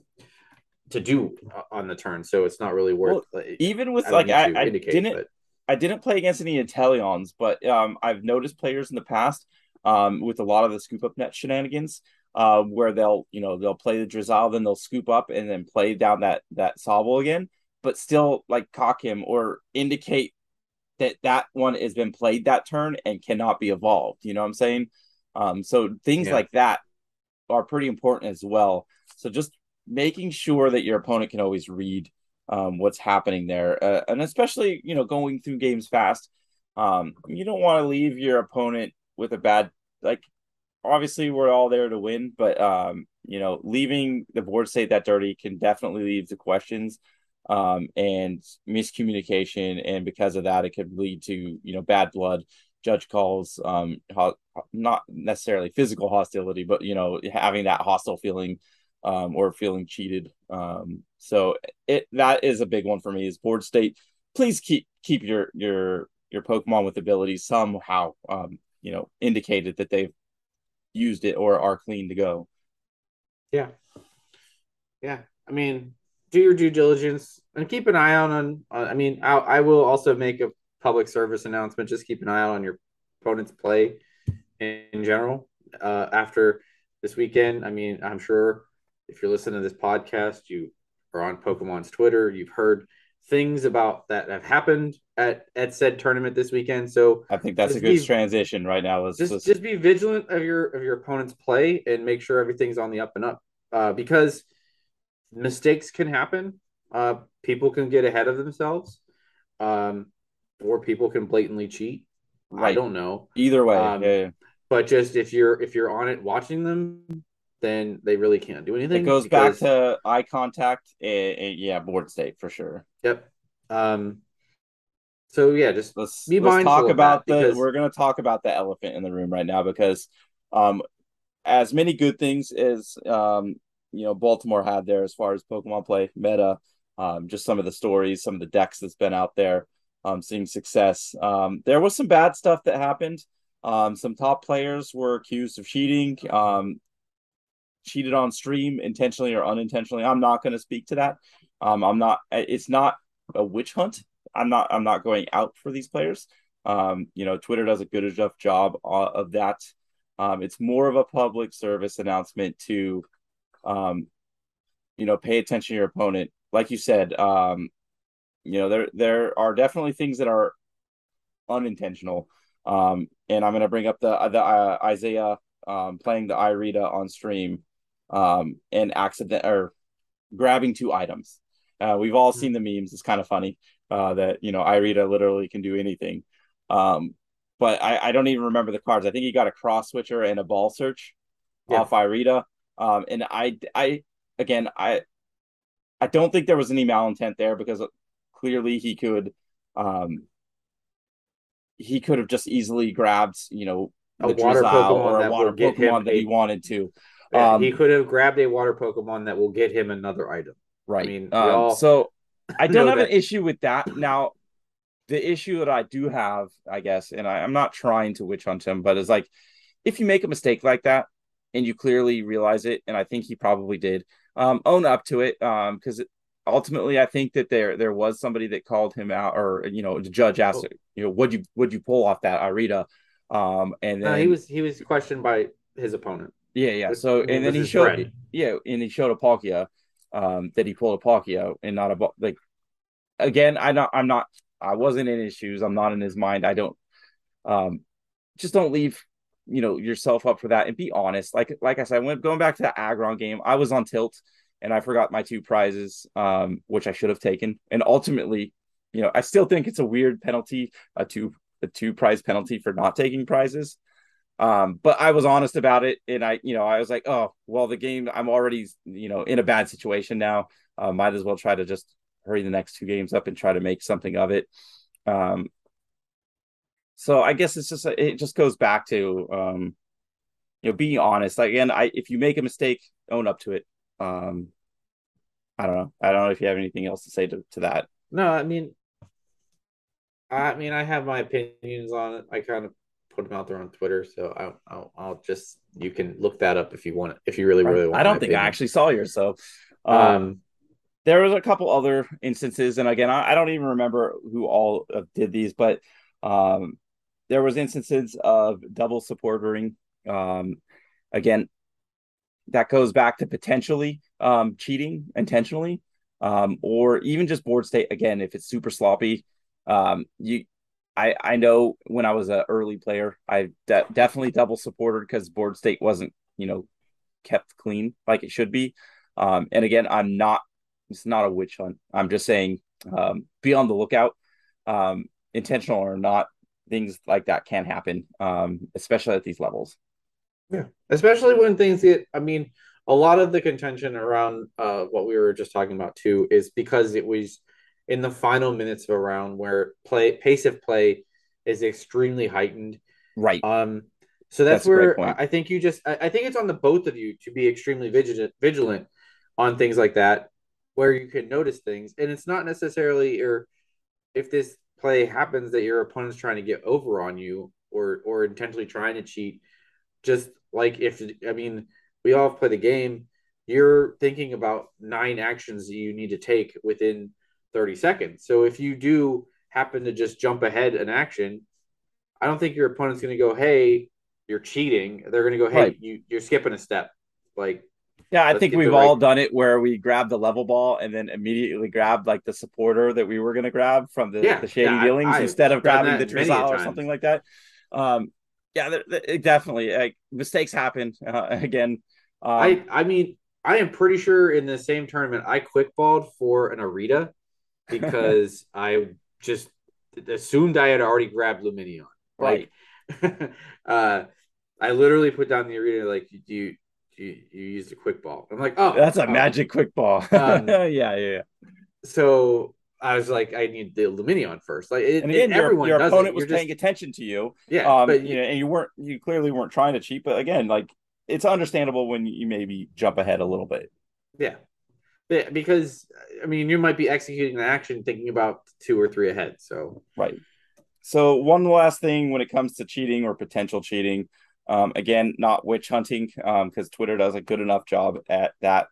to do on the turn, so it's not really worth. Well, even with like I, I didn't, but I didn't play against any Inteleons, but um, I've noticed players in the past um, with a lot of the scoop up net shenanigans uh, where they'll you know they'll play the Drizzile, then they'll scoop up and then play down that that Sobble again, but still like cock him or indicate that that one has been played that turn and cannot be evolved. You know what I'm saying? Um, so things yeah. like that are pretty important as well. So just making sure that your opponent can always read um, what's happening there, uh, and especially you know going through games fast. Um, you don't want to leave your opponent with a bad like. Obviously, we're all there to win, but um, you know, leaving the board state that dirty can definitely leave the questions um, and miscommunication, and because of that, it could lead to you know bad blood, judge calls, um, ho- not necessarily physical hostility, but you know having that hostile feeling um, or feeling cheated. Um, so it that is a big one for me. Is board state. Please keep keep your your your Pokemon with abilities somehow um, you know indicated that they've used it or are clean to go. Yeah, yeah. I mean, do your due diligence and keep an eye on. on I mean, I, I will also make a public service announcement. Just keep an eye out on your opponent's play in, in general uh, after this weekend. I mean, I'm sure if you're listening to this podcast, you are on Pokemon's Twitter, you've heard things about that have happened at at said tournament this weekend. So I think that's a good be, transition right now. Let's, just let's... just be vigilant of your of your opponent's play and make sure everything's on the up and up uh, because mistakes can happen. Uh, people can get ahead of themselves, um, or people can blatantly cheat. Right. I don't know. Either way, um, yeah, yeah. But just if you're if you're on it watching them, then they really can't do anything. It goes because... back to eye contact. And, and, yeah, board state for sure. Yep. Um. So yeah, just let's, let's talk about the. Because... We're gonna talk about the elephant in the room right now because, um, as many good things as um you know Baltimore had there as far as Pokemon play meta, um, just some of the stories, some of the decks that's been out there, um, seeing success. Um, there was some bad stuff that happened. Um, some top players were accused of cheating. Um, cheated on stream intentionally or unintentionally. I'm not going to speak to that. Um, I'm not. It's not a witch hunt. I'm not. I'm not going out for these players. Um, you know, Twitter does a good enough job uh, of that. Um, it's more of a public service announcement to, um, you know, pay attention to your opponent. Like you said, um, you know, there there are definitely things that are unintentional. Um, and I'm going to bring up the the uh, Isaiah um, playing the Irida on stream um, and accident or grabbing two items. Uh, we've all mm-hmm. seen the memes. It's kind of funny uh, that you know Irida literally can do anything. Um, but I, I, don't even remember the cards. I think he got a cross switcher and a ball search yeah. off Irida. Um, and I, I again, I, I don't think there was any malintent there because clearly he could, um, he could have just easily grabbed, you know, a water Pokemon or a water Pokemon that he wanted to. Yeah, um, he could have grabbed a water Pokemon that will get him another item. Right. I mean, um, so I don't have that. an issue with that. Now, the issue that I do have, I guess, and I, am not trying to witch hunt him, but it's like if you make a mistake like that and you clearly realize it, and I think he probably did, um, own up to it. Um, because ultimately I think that there there was somebody that called him out, or you know, the judge asked, oh. you know, would you would you pull off that Irida? Um, and then no, he was he was questioned by his opponent. Yeah, yeah. So and then he showed yeah, and he showed a Palkia um that he pulled a Palkia and not a like again, I not I'm not I wasn't in his shoes. I'm not in his mind. I don't um just don't leave you know yourself up for that and be honest. Like like I said, I went going back to the Aggron game. I was on tilt and I forgot my two prizes, um, which I should have taken. And ultimately, you know, I still think it's a weird penalty, a two a two prize penalty for not taking prizes. Um, but I was honest about it, and I, you know, I was like, oh, well, the game, I'm already, you know, in a bad situation now. Uh, might as well try to just hurry the next two games up and try to make something of it. Um, so I guess it's just it just goes back to um, you know, being honest. Again, I if you make a mistake, own up to it. Um, I don't know. I don't know if you have anything else to say to, to that. No, I mean, I mean, I have my opinions on it. I kind of put them out there on Twitter, so I'll, I'll, I'll just you can look that up if you want. If you really, really want. I don't think opinion. I actually saw yours, so. Um, um, there was a couple other instances, and again, I, I don't even remember who all did these, but um, there was instances of double supportering. Um, again, that goes back to potentially um, cheating intentionally, um, or even just board state. Again, if it's super sloppy, um, you I I know when I was an early player, I de- definitely double supported because board state wasn't you know kept clean like it should be. Um, and again, I'm not. It's not a witch hunt. I'm just saying, um, be on the lookout. Um, intentional or not, things like that can happen, um, especially at these levels. Yeah, especially when things get. I mean, a lot of the contention around uh, what we were just talking about too is because it was in the final minutes of a round where play pace of play is extremely heightened. Right. Um. So that's, that's where I think you just I, I think it's on the both of you to be extremely vigilant vigilant on things like that, where you can notice things, and it's not necessarily or if this play happens that your opponent's trying to get over on you or or intentionally trying to cheat. Just like if I mean we all play the game, you're thinking about nine actions that you need to take within 30 seconds. So if you do happen to just jump ahead an action, I don't think your opponent's going to go, "Hey, you're cheating." They're going to go, "Hey, right. you you're skipping a step." Like Yeah, I think we've right... all done it where we grab the level ball and then immediately grab like the supporter that we were going to grab from the, yeah, the shady yeah, dealings I, instead of grabbing the Drizzile or something like that. Um, yeah, definitely. Like mistakes happen uh, again. Um, I I mean, I am pretty sure in the same tournament I quickballed for an Irida because I just assumed I had already grabbed Lumineon. Right. Like, uh, I literally put down the arena like, do you you, you used a quick ball. I'm like, oh, that's a oh. magic quick ball. um, yeah, yeah, yeah. So I was like, I need the Lumineon first. Like, it, and again, your, everyone your opponent was paying attention to you. Yeah, um, but you, you know, and you weren't, you clearly weren't trying to cheat. But again, like, it's understandable when you maybe jump ahead a little bit. Yeah, because I mean, you might be executing the action thinking about two or three ahead. So right. So one last thing when it comes to cheating or potential cheating, um, again, not witch hunting because um, Twitter does a good enough job at that.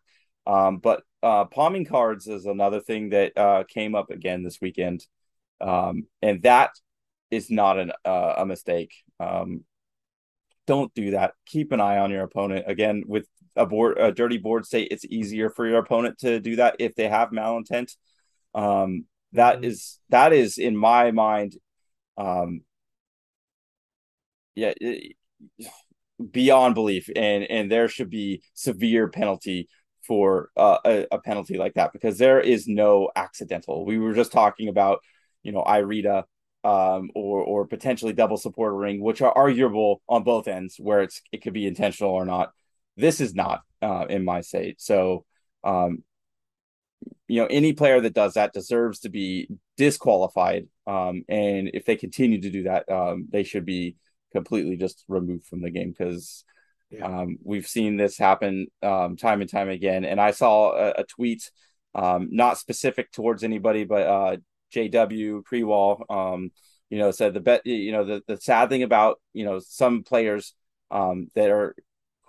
Um, but uh, palming cards is another thing that uh, came up again this weekend, um, and that is not an, uh, a mistake. Um, don't do that. Keep an eye on your opponent. Again, with a board, a dirty board state, it's easier for your opponent to do that if they have malintent. Um, that mm-hmm. is that is in my mind. Um, yeah, it, beyond belief, and and there should be severe penalty for uh, a, a, penalty like that because there is no accidental. We were just talking about, you know, Irida um, or or potentially double supporter ring, which are arguable on both ends, where it's it could be intentional or not. This is not uh, in my state. So, um, you know, any player that does that deserves to be disqualified. Um, and if they continue to do that, um, they should be completely just removed from the game because yeah. um, we've seen this happen um, time and time again. And I saw a, a tweet, um, not specific towards anybody, but uh, JW Prewall, um, you know, said the bet, you know, the, the sad thing about, you know, some players um, that are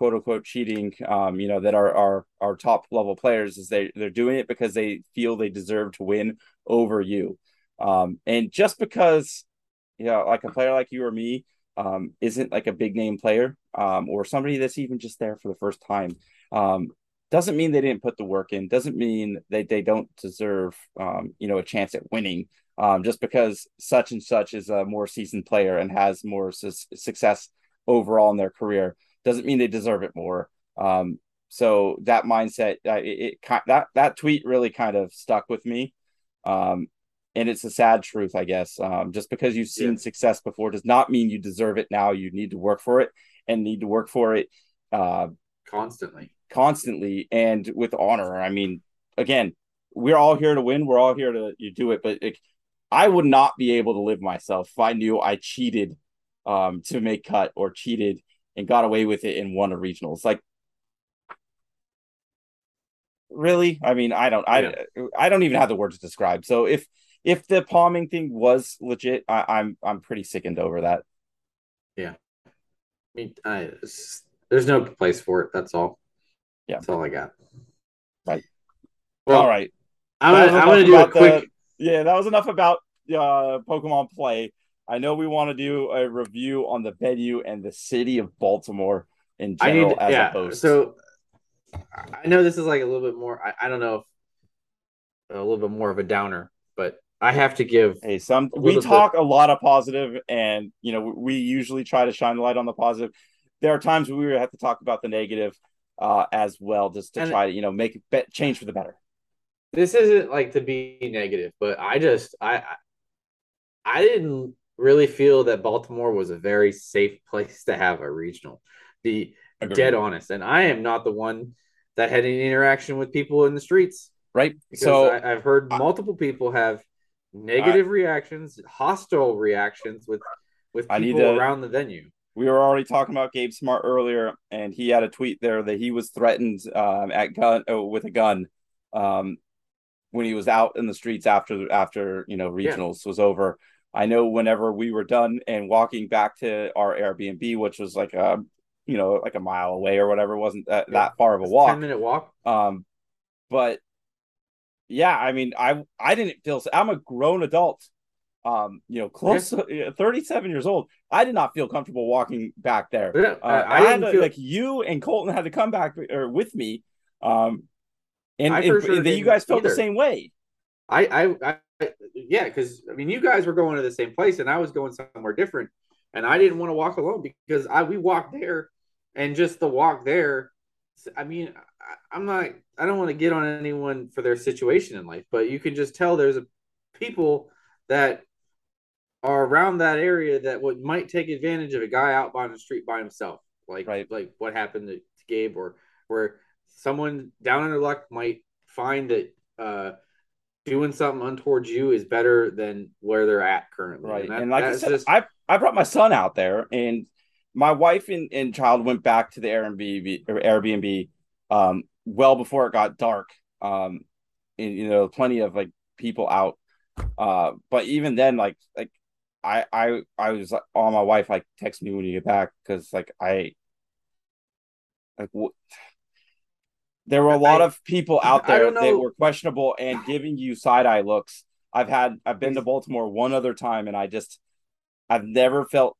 quote unquote cheating, um, you know, that are, our are top level players is they, they're doing it because they feel they deserve to win over you. um, and just because, you know, like a player like you or me, um, isn't like a big name player um, or somebody that's even just there for the first time um, doesn't mean they didn't put the work in doesn't mean that they don't deserve um, you know a chance at winning um, just because such and such is a more seasoned player and has more su- success overall in their career doesn't mean they deserve it more um, so that mindset uh, it, it, that that tweet really kind of stuck with me um, and it's a sad truth, I guess. Um, just because you've seen yeah. success before does not mean you deserve it now. You need to work for it and need to work for it uh, constantly, constantly, and with honor. I mean, again, we're all here to win. We're all here to you do it, but it, I would not be able to live myself if I knew I cheated um, to make cut or cheated and got away with it and won a regionals. Like really i mean i don't i yeah. i don't even have the words to describe so if if the palming thing was legit, I, I'm, I'm pretty sickened over that. Yeah, I mean, I, there's no place for it. That's all. Yeah, that's all I got. Right. Well, all right. I'm gonna, I'm gonna do a quick. The, yeah, that was enough about uh, Pokemon Play. I know we want to do a review on the venue and the city of Baltimore in general need, as yeah, a host. So I know this is like a little bit more. I, I don't know if a little bit more of a downer, but I have to give. Hey, some we talk bit. a lot of positive, and you know we usually try to shine the light on the positive. There are times we have to talk about the negative uh, as well, just to and try to you know make it change for the better. This isn't like to be negative, but I just I I didn't really feel that Baltimore was a very safe place to have a regional. Be Agreed. dead honest, and I am not the one that had any interaction with people in the streets. Right. so I, have heard multiple people have negative I, reactions, hostile reactions with with people to, around the venue. We were already talking about Gabe Smart earlier, and he had a tweet there that he was threatened um, at gun oh, with a gun um, when he was out in the streets after after you know regionals yeah. was over. I know whenever we were done and walking back to our Airbnb, which was like a you know like a mile away or whatever, wasn't that, yeah. that far of a walk. Ten minute walk. Um, but yeah, I mean, I I didn't feel. I'm a grown adult, um, you know, close to 37 years old. I did not feel comfortable walking back there. Yeah, uh, I, I, had to, feel... like you and Colton had to come back or with me Um, and, and, sure then you guys felt the same way. I, I, I yeah, because I mean, you guys were going to the same place, and I was going somewhere different, and I didn't want to walk alone because I we walked there, and just the walk there. I mean, I, I'm not. I don't want to get on anyone for their situation in life, but you can just tell there's a people that are around that area that would might take advantage of a guy out on the street by himself, like Right. like what happened to, to Gabe, or where someone down on their luck might find that uh, doing something untowards you is better than where they're at currently. Right. that- And, like I said, just- I I brought my son out there and my wife and, and child went back to the Airbnb Airbnb um well before it got dark. Um and you know, plenty of like people out. Uh but even then like like I I I was like on my wife like text me when you get back because like I like what there were a lot I- of people out there that were questionable and giving you side eye looks. I've had I've been to Baltimore one other time and I just I've never felt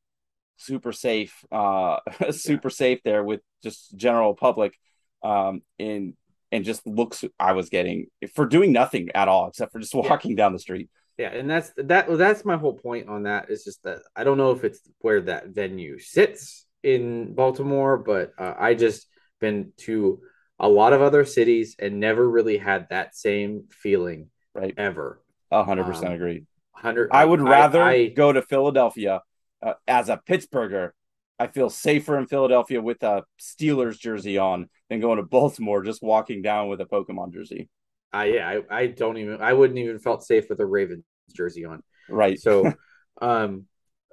super safe uh super safe there with just general public um in and just looks I was getting for doing nothing at all except for just walking down the street. Yeah, and that's that. That's my whole point on that. Is just that I don't know if it's where that venue sits in Baltimore, but uh, I just been to a lot of other cities and never really had that same feeling Right. ever. A hundred percent Um, agree. Hundred. I would rather I, go to Philadelphia uh, as a Pittsburgher. I feel safer in Philadelphia with a Steelers jersey on than going to Baltimore just walking down with a Pokemon jersey. I yeah. I, I don't even. I wouldn't even felt safe with a Ravens jersey on. Right. So, um,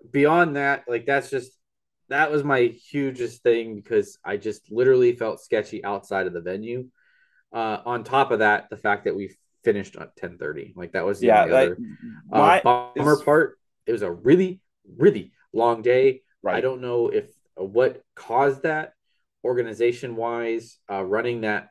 beyond that, like that's just that was my hugest thing because I just literally felt sketchy outside of the venue. Uh, on top of that, the fact that we finished at ten thirty, like that was the yeah. Like, other my, uh, bummer is- part. It was a really, really long day. right. I don't know if uh, what caused that organization wise, uh, running that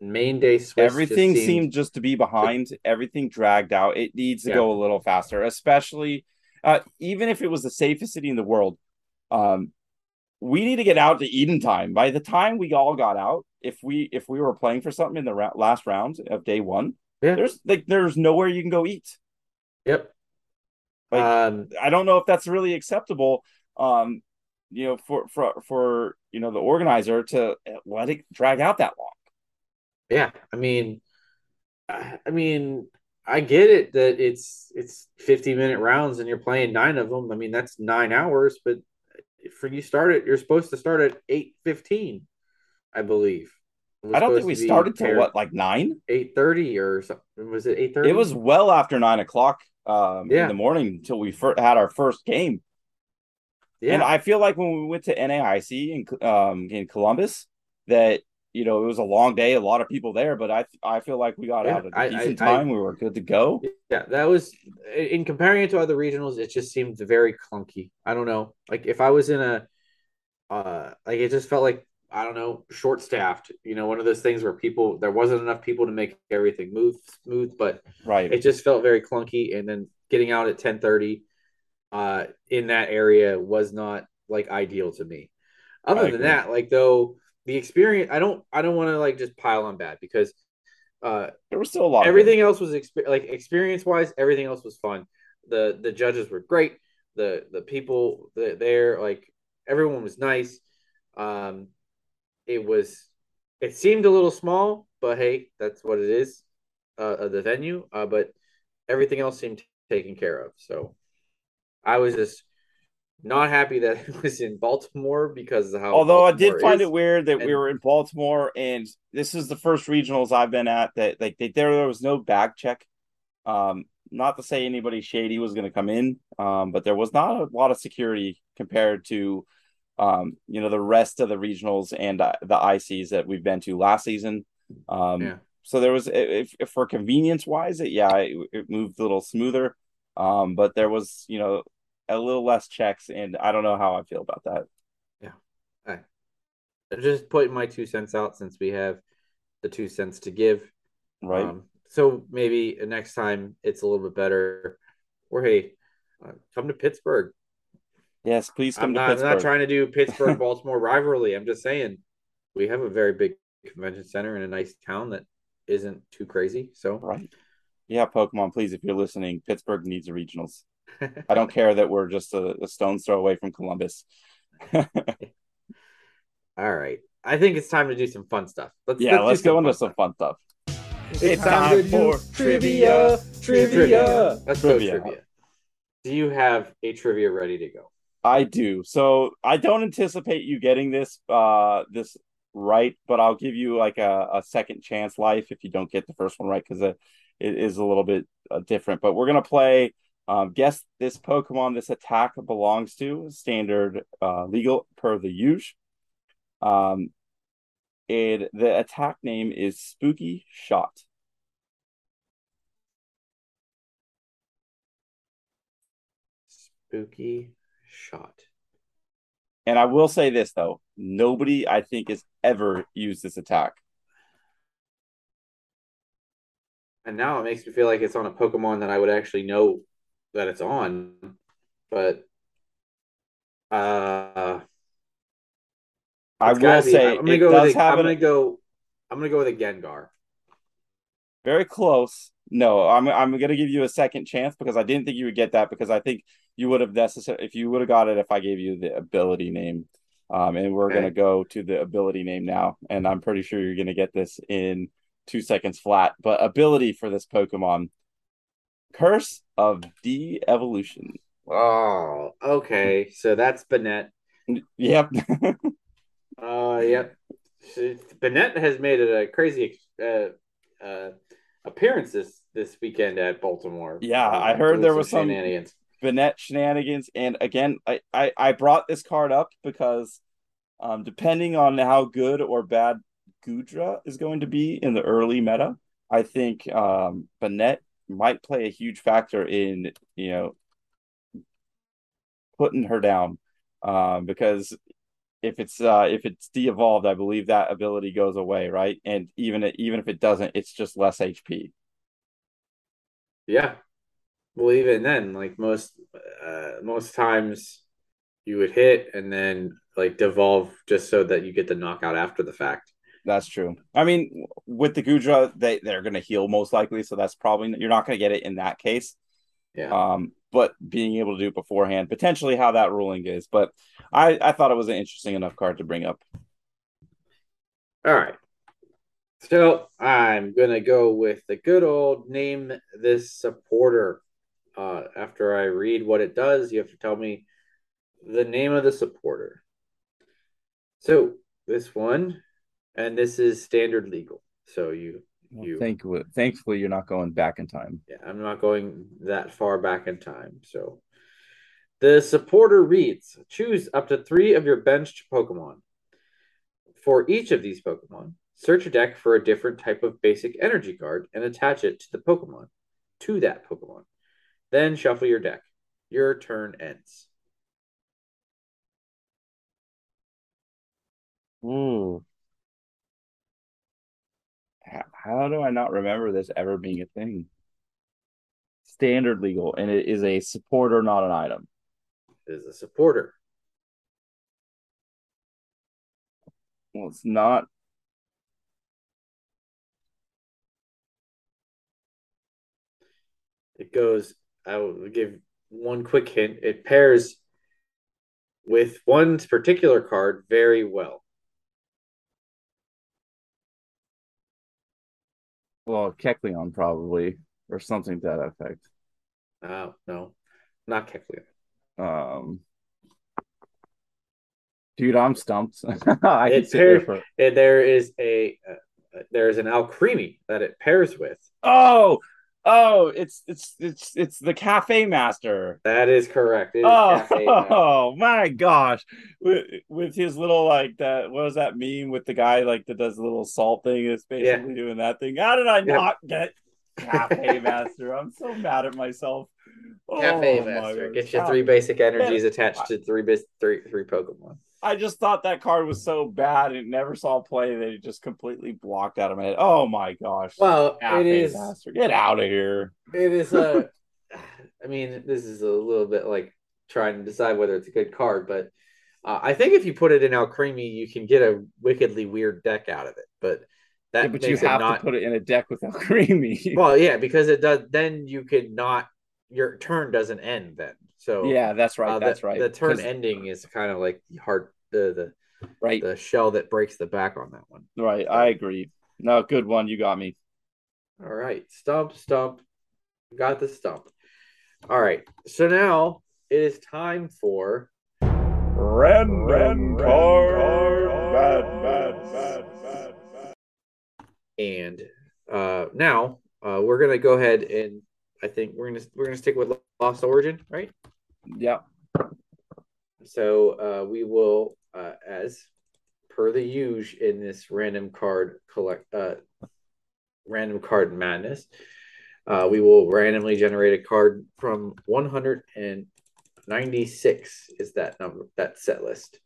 main day switch. just Everything seemed just to be behind. Everything dragged out. It needs to Yeah. go a little faster, especially uh, even if it was the safest city in the world. Um, we need to get out to Eden time. By the time we all got out, if we if we were playing for something in the ra- last round of day one, Yeah. there's like there's nowhere you can go eat. Yep. Like, um, I don't know if that's really acceptable. Um, you know, for for for you know the organizer to let it drag out that long. Yeah, I mean, I I mean, I get it that it's it's fifty minute rounds and you're playing nine of them. I mean, that's nine hours, but for you start it, you're supposed to start at eight fifteen, I believe. I don't think we started till what like nine. eight thirty or something. Was it eight thirty? It was well after nine o'clock um, Yeah. in the morning until we fir- had our first game. yeah. And I feel like when we went to NAIC in um, in Columbus, that you know it was a long day, a lot of people there, but I I feel like we got Yeah, out at a I- I- decent I- time. we were good to go. Yeah, that was in comparing it to other regionals, it just seemed very clunky. I don't know. Like if I was in a uh like it just felt like I don't know, short staffed. You know, one of those things where people there wasn't enough people to make everything move smooth, but Right. it just felt very clunky and then getting out at 10:30 uh in that area was not like ideal to me. Other I than that, like though the experience I don't I don't want to like just pile on bad because uh there was still a lot. everything else was exp- like experience wise everything else was fun. The the judges were great. The the people that there like everyone was nice. Um it was it seemed a little small but hey that's what it is uh the venue uh but everything else seemed taken care of. So i was just not happy that it was in baltimore because of how Although I Baltimore did find is. it weird that we were in Baltimore, and this is the first regionals I've been at that like they, there, there was no bag check. Um, not to say anybody shady was going to come in, um, but there was not a lot of security compared to, um, you know, the rest of the regionals and uh, the ICs that we've been to last season. Um, Yeah. So there was, if, if for convenience wise, it yeah, it, it moved a little smoother, um, but there was, you know, a little less checks, and I don't know how I feel about that. Yeah, I right. I'm just putting my two cents out since we have the two cents to give Right. Um, so maybe next time it's a little bit better. Or hey, uh, come to Pittsburgh. yes, please come I'm to not, I'm not trying to do Pittsburgh Baltimore rivalry. I'm just saying we have a very big convention center in a nice town that isn't too crazy. So right. Yeah, Pokemon, please, if you're listening, Pittsburgh needs a regionals. I don't care that we're just a, a stone's throw away from Columbus. All right. I think it's time to do some fun stuff. Let's, yeah, let's, let's go into some fun stuff. It's, it's time, time for trivia, trivia. Trivia. Let's trivia. go trivia. Do you have a trivia ready to go? I do. So I don't anticipate you getting this uh this right, but I'll give you like a, a second chance life if you don't get the first one right because it, it is a little bit uh, different. But we're gonna play um, guess this Pokemon this attack belongs to standard uh, legal per the use. Um, it the attack name is Spooky Shot. Spooky Shot. And I will say this though, nobody I think has ever used this attack. And now it makes me feel like it's on a Pokemon that I would actually know that it's on, but uh I will be, say I'm gonna go with a, I'm gonna go I'm gonna go with a Gengar. Very close. No, I'm I'm gonna give you a second chance because I didn't think you would get that because I think you would have necessarily if you would have got it if I gave you the ability name. Um, and we're okay. gonna go to the ability name now, and I'm pretty sure you're gonna get this in two seconds flat. But ability for this Pokemon, Curse of De-evolution. Oh, okay. So that's Banette. Yep. uh, yep. Banette has made a crazy uh, uh, appearance this this weekend at Baltimore. Yeah, I heard there was some shenanigans. Banette shenanigans, and again, I, I I brought this card up because, um, depending on how good or bad Goodra is going to be in the early meta, I think um Banette might play a huge factor in you know putting her down, um, because if it's uh if it's de-evolved, I believe that ability goes away, right? And even even if it doesn't, it's just less HP. Yeah. Well, even then, like most uh most times you would hit and then like devolve just so that you get the knockout after the fact. That's true. I mean, with the Goodra, they they're going to heal most likely, so that's probably you're not going to get it in that case. Yeah. Um, but being able to do it beforehand, potentially how that ruling is. But I, I thought it was an interesting enough card to bring up. All right. So I'm gonna go with the good old name this supporter. Uh, after I read what it does, you have to tell me the name of the supporter. So this one, and this is standard legal. So you you thank thankfully you're not going back in time. Yeah, I'm not going that far back in time. So the supporter reads choose up to three of your benched Pokemon. For each of these Pokemon, search a deck for a different type of basic energy card and attach it to the Pokemon, to that Pokemon. Then shuffle your deck. Your turn ends. Ooh how do I not remember this ever being a thing? Standard legal, and it is a supporter, not an item. It is a supporter. Well, it's not. It goes, I will give one quick hint. It pairs with one particular card very well. Well, Kecleon probably, or something to that effect. Oh no, not Kecleon. Um, dude, I'm stumped. I it pair, for... there is a uh, there is an Alcremie that it pairs with. Oh, Oh, it's it's it's it's the Cafe Master. That is correct. oh, oh my gosh, with, with his little like that. What was that meme with the guy like that does the little salt thing? Is basically yeah. doing that thing. How did I yeah. not get Cafe Master? I'm so mad at myself. Cafe oh, Master gets you three basic energies attached to three three three Pokemon. I just thought that card was so bad and never saw play that it just completely blocked out of my head. Oh my gosh. Well, it is bastard. get out of here. It is a I mean, this is a little bit like trying to decide whether it's a good card, but Uh, I think if you put it in Alcremie, you can get a wickedly weird deck out of it, but that yeah, but you have not... to put it in a deck with Alcremie. well, yeah, because it does. Then you could not. Your turn doesn't end then. So yeah, that's right. Uh, that's the, right. The turn ending is kind of like the heart, the the right the shell that breaks the back on that one. Right, I agree. No, good one. You got me. All right, stump, stump. Got the stump. All right, so now it is time for Ren Random Card Madness. And uh, now uh, we're gonna go ahead and I think we're gonna we're gonna stick with Lost Origin, right? Yeah. So uh, we will, uh, as per the usual in this random card collect, uh, random card madness, uh, we will randomly generate a card from 196 is that number that set list.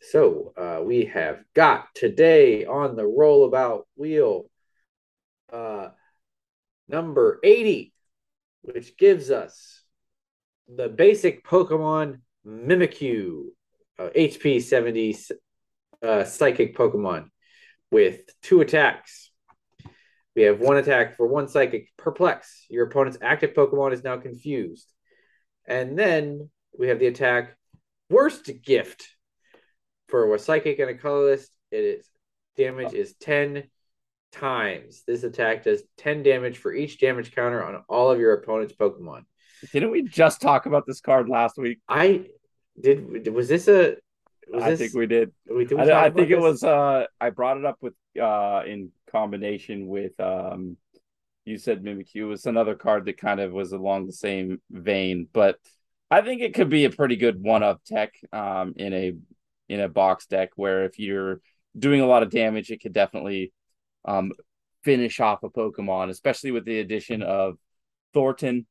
So uh, we have got today on the rollabout wheel uh, number 80, which gives us the basic Pokemon Mimikyu, uh, HP 70 uh, psychic Pokemon with two attacks. We have one attack for one psychic, Perplex. Your opponent's active Pokemon is now confused. And then we have the attack Worst Gift. For a psychic and a colorless, it is damage is 10 times. This attack does 10 damage for each damage counter on all of your opponent's Pokemon. Didn't we just talk about this card last week? I did. Was this a? Was I this, think we did. we, did we I, I think about it was. Uh, I brought it up with uh in combination with um, you said Mimikyu was another card that kind of was along the same vein, but I think it could be a pretty good one up tech um in a in a box deck where if you're doing a lot of damage, it could definitely um finish off a Pokemon, especially with the addition of Thorton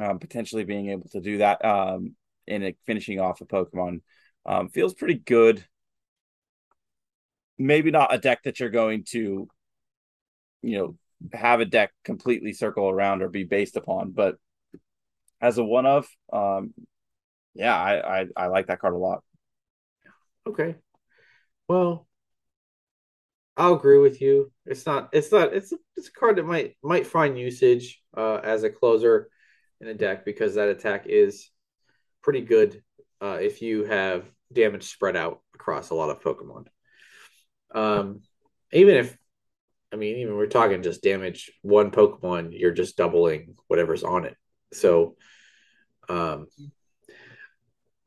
um, potentially being able to do that um, in a, finishing off a Pokemon um, feels pretty good. Maybe not a deck that you're going to, you know, have a deck completely circle around or be based upon, but as a one of, um, yeah, I, I I like that card a lot. Okay. Well, I'll agree with you. It's not. It's not. It's a, it's a card that might might find usage uh, as a closer in a deck because that attack is pretty good uh, if you have damage spread out across a lot of Pokemon. Um, even if, I mean, even we're talking just damage one Pokemon, you're just doubling whatever's on it. So, um,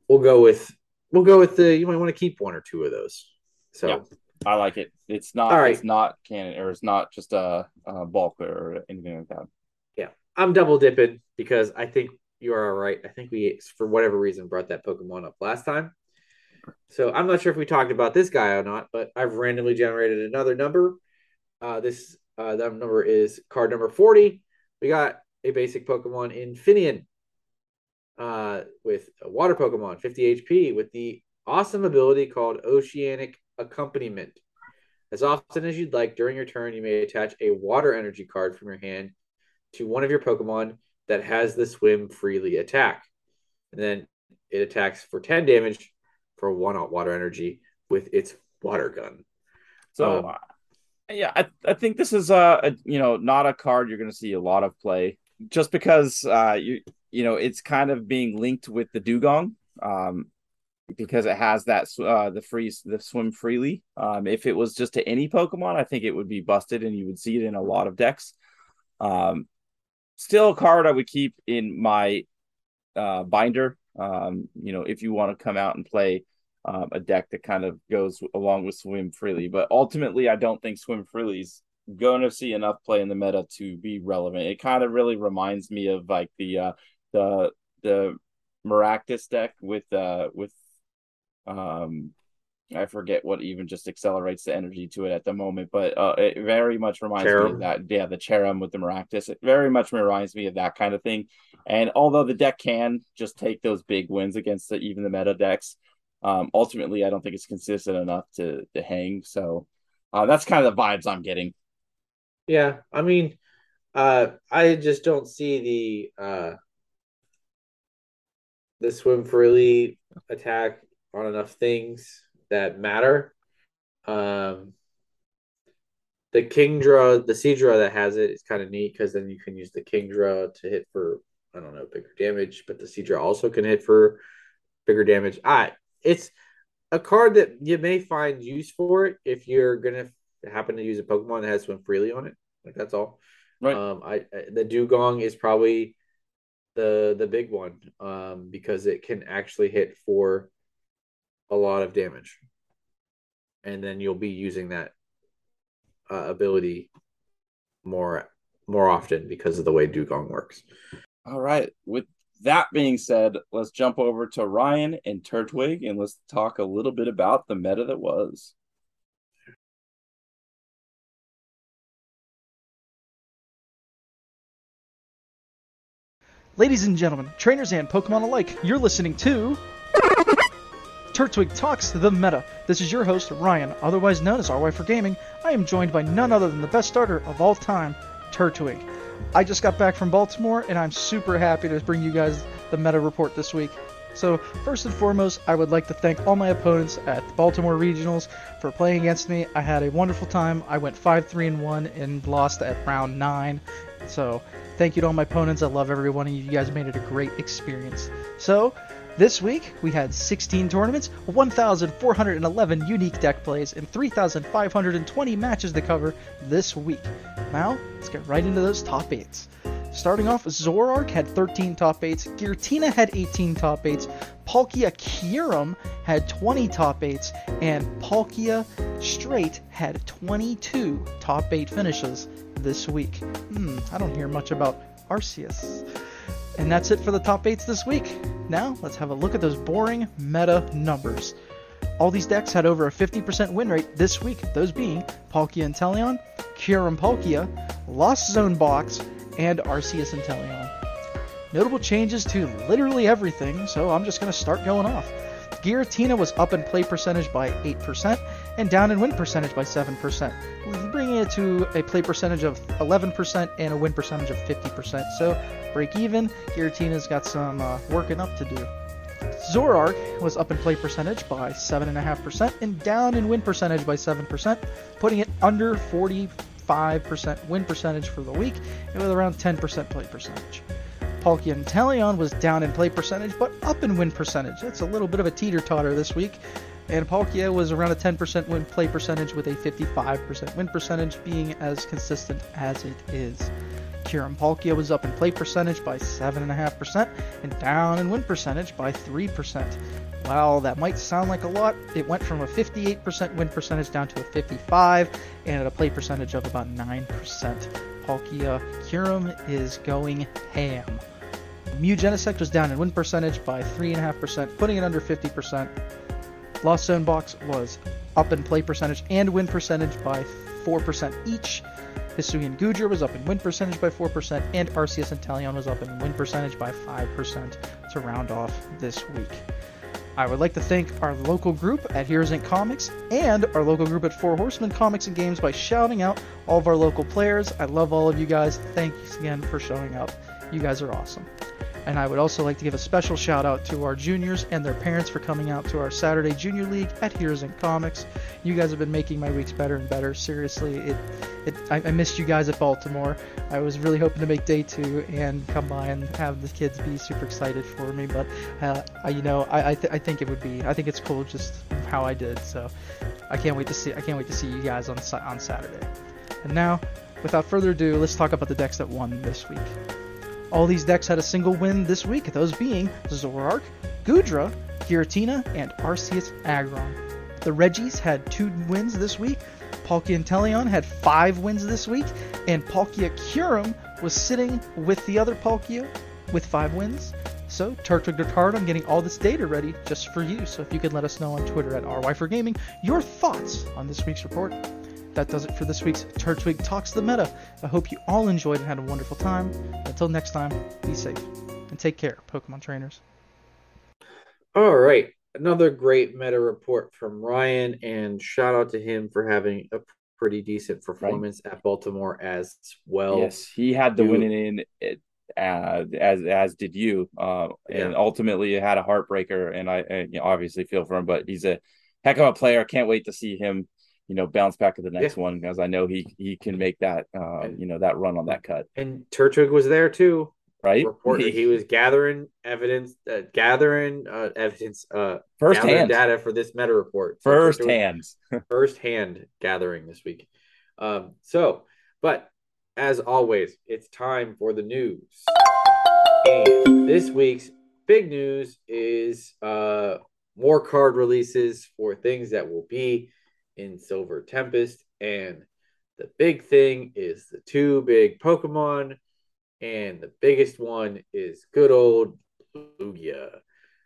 we'll go with we'll go with the. You might want to keep one or two of those. So. Yeah. I like it. It's not. All right. It's not canon, or it's not just a, a bulk or anything like that. I'm double dipping because I think you are all right. I think we, for whatever reason, brought that Pokemon up last time. So I'm not sure if we talked about this guy or not, but I've randomly generated another number. Uh, this uh, that number is card number 40. We got a basic Pokemon Finneon uh, with a water Pokemon, 50 HP, with the awesome ability called Oceanic Accompaniment. As often as you'd like during your turn, you may attach a water energy card from your hand to one of your Pokemon that has the swim freely attack. And then it attacks for 10 damage for one water energy with its water gun. So, Um, yeah, I, I think this is a, a you know not a card you're going to see a lot of play, just because uh you you know it's kind of being linked with the Dewgong, um, because it has that uh the freeze the swim freely. Um, if it was just to any Pokemon, I think it would be busted and you would see it in a lot of decks. Um, still a card I would keep in my uh binder. Um, you know, if you want to come out and play um, a deck that kind of goes along with Swim Freely. But ultimately, I don't think Swim Freely's going to see enough play in the meta to be relevant. It kind of really reminds me of like the uh, the the Maractus deck with uh with um I forget what even just accelerates the energy to it at the moment, but uh, it very much reminds me of that. Yeah, the Cherrim with the Maractus. It very much reminds me of that kind of thing. And although the deck can just take those big wins against the, even the meta decks, um, ultimately I don't think it's consistent enough to to hang. So uh, that's kind of the vibes I'm getting. Yeah, I mean, uh, I just don't see the uh, the swim freely attack on enough things that matter. Um, the Kingdra, the Seadra that has it is kind of neat because then you can use the Kingdra to hit for I don't know bigger damage, but the Seadra also can hit for bigger damage. I it's a card that you may find use for it if you're gonna happen to use a Pokemon that has swim freely on it. Like that's all. Right. Um, I, I the Dewgong is probably the the big one um, because it can actually hit for a lot of damage, and then you'll be using that uh, ability more more often because of the way Dewgong works. All right. With that being said, let's jump over to Ryan and Turtwig and let's talk a little bit about the meta that was. Ladies and gentlemen, trainers and Pokemon alike, you're listening to Turtwig Talks the Meta. This is your host, Ryan, otherwise known as RY for Gaming. I am joined by none other than the best starter of all time, Turtwig. I just got back from Baltimore and I'm super happy to bring you guys the meta report this week. So, first and foremost, I would like to thank all my opponents at the Baltimore Regionals for playing against me. I had a wonderful time. I went 5 3 and 1 and lost at round 9. So, thank you to all my opponents. I love every one of you. You guys made it a great experience. So, this week we had 16 tournaments, 1,411 unique deck plays, and 3,520 matches to cover this week. Now, let's get right into those top 8s. Starting off, Zoroark had 13 top 8s, Giratina had 18 top 8s, Palkia Kyurem had 20 top 8s, and Palkia Straight had 22 top 8 finishes this week. Hmm, I don't hear much about Arceus. And that's it for the top 8s this week. Now, let's have a look at those boring meta numbers. All these decks had over a 50% win rate this week, those being Palkia Inteleon, Kyurem Palkia, Lost Zone Box, and Arceus Inteleon. Notable changes to literally everything, so I'm just going to start going off. Giratina was up in play percentage by 8% and down in win percentage by 7%, bringing it to a play percentage of 11% and a win percentage of 50%. So break even. Giratina's got some uh, working up to do. Zoroark was up in play percentage by 7.5% and down in win percentage by 7%, putting it under 45% win percentage for the week and with around 10% play percentage. Palkia Inteleon was down in play percentage but up in win percentage. That's a little bit of a teeter totter this week. And Palkia was around a 10% win play percentage with a 55% win percentage being as consistent as it is. Kyurem Palkia was up in play percentage by 7.5% and down in win percentage by 3%. While that might sound like a lot, it went from a 58% win percentage down to a 55 and at a play percentage of about 9%. Palkia Kyurem is going ham. Mew Genesect was down in win percentage by 3.5%, putting it under 50%. Lost Zone Box was up in play percentage and win percentage by 4% each. Hisuian Goodra was up in win percentage by 4%, and Arceus Inteleon was up in win percentage by 5% to round off this week. I would like to thank our local group at Heroes Inc. Comics and our local group at Four Horsemen Comics and Games by shouting out all of our local players. I love all of you guys. Thanks again for showing up. You guys are awesome. And I would also like to give a special shout out to our juniors and their parents for coming out to our Saturday Junior League at Heroes and Comics. You guys have been making my weeks better and better. Seriously, it, it I, I missed you guys at Baltimore. I was really hoping to make day two and come by and have the kids be super excited for me, but uh, I, you know, I I, th- I think it would be I think it's cool just how I did. So I can't wait to see I can't wait to see you guys on on Saturday. And now, without further ado, let's talk about the decks that won this week. All these decks had a single win this week, those being Zoroark, Goodra, Giratina, and Arceus Aggron. The Regis had two wins this week, Palkia Inteleon had five wins this week, and Palkia Kyurem was sitting with the other Palkia with five wins. So, Turtwig hard on getting all this data ready just for you. So, if you could let us know on Twitter at RY4Gaming your thoughts on this week's report. That does it for this week's Turtwig Talks the Meta. I hope you all enjoyed and had a wonderful time. Until next time, be safe and take care, Pokemon trainers. All right. Another great meta report from Ryan, and shout out to him for having a pretty decent performance right. at Baltimore as well. Yes, he had the winning in uh, as as did you. Uh, and Yeah. ultimately, it had a heartbreaker, and I, I you know, obviously feel for him. But he's a heck of a player. Can't wait to see him, you know, bounce back to the next one because I know he he can make that, uh, And- you know, that run on that cut. And Turtwig was there too. Right, Report he was gathering evidence, uh, gathering uh, evidence, uh, first hand, data for this meta report. So first hands. first hand gathering this week. Um, so, but as always, it's time for the news. And this week's big news is uh, more card releases for things that will be in Silver Tempest. And the big thing is the two big Pokemon. And the biggest one is good old Lugia.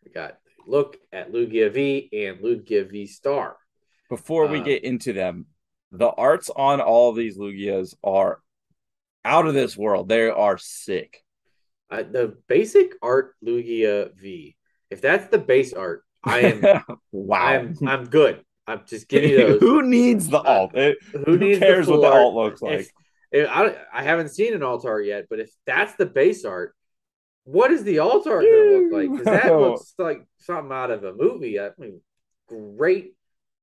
We got look at Lugia V and Lugia V Star. Before we Uh, get into them, the arts on all these Lugias are out of this world. They are sick. Uh, the basic art Lugia V. If that's the base art, I am wow. I'm I'm good. I'm just giving you those. Who needs the alt? It- Who needs the cares what the alt looks like? If, if I I haven't seen an alt art yet, but if that's the base art, what is the alt art gonna look like? Because that looks like something out of a movie. I mean, great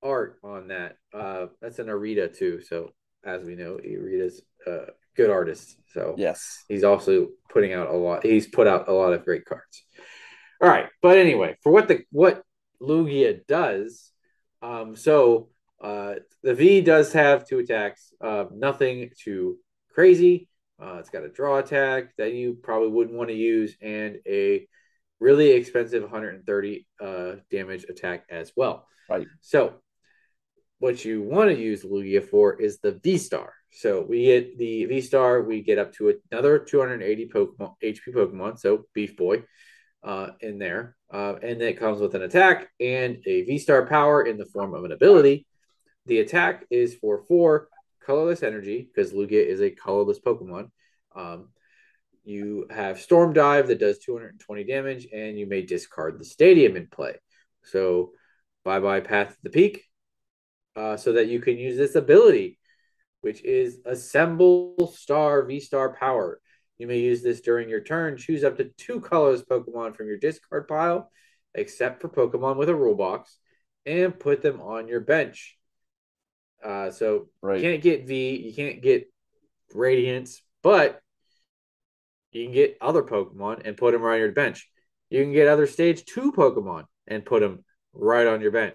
art on that. Uh, that's an Arita too. So as we know, Arita's a good artist. So yes. he's also putting out a lot. He's put out a lot of great cards. All right, but anyway, for what the what Lugia does, um, so uh, the V does have two attacks. Uh, nothing too crazy. Uh, it's got a draw attack that you probably wouldn't want to use, and a really expensive 130 uh, damage attack as well. Right. So, what you want to use Lugia for is the V Star. So we get the V Star, we get up to another 280 Pokemon HP Pokemon, so Beef Boy, uh, in there, uh, and it comes with an attack and a V Star power in the form of an ability. The attack is for four colorless energy because Lugia is a colorless Pokemon. Um, you have Storm Dive that does 220 damage, and you may discard the Stadium in play. So, bye bye Path to the Peak, uh, so that you can use this ability, which is Assemble Star V Star Power. You may use this during your turn. Choose up to two colorless Pokemon from your discard pile, except for Pokemon with a rule box, and put them on your bench. Uh, so Right. you can't get V, you can't get Radiance, but you can get other Pokemon and put them right on your bench. You can get other stage two Pokemon and put them right on your bench.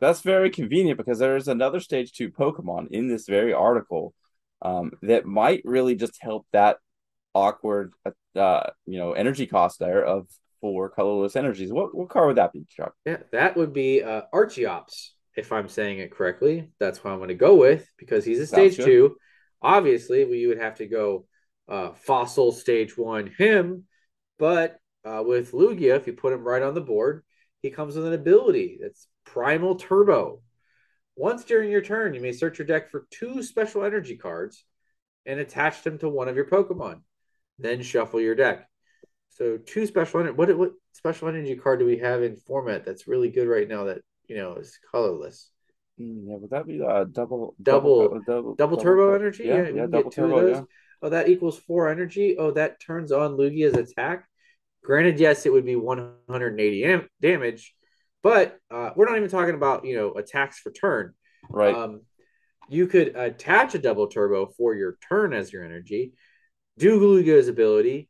That's very convenient because there's another stage two Pokemon in this very article um, that might really just help that awkward, uh, you know, energy cost there of four colorless energies. What what card would that be, Chuck? Yeah, that would be uh, Archeops, if I'm saying it correctly. That's what I'm going to go with because he's a stage two. Obviously, we would have to go uh, Fossil stage one him, but uh, with Lugia, if you put him right on the board, he comes with an ability that's Primal Turbo. Once during your turn, you may search your deck for two special energy cards and attach them to one of your Pokemon. Then shuffle your deck. So two special energy. What what special energy card do we have in format that's really good right now that you know is colorless? Hmm, Yeah, would that be uh, double Double- double Double turbo energy. Yeah, we yeah, double get two of turbo. Yeah. Oh, that equals four energy. Oh, that turns on Lugia's attack. Granted, yes, it would be 180 am- damage, but uh, we're not even talking about you know attacks for turn. Right. Um, you could attach a double turbo for your turn as your energy, do Lugia's ability,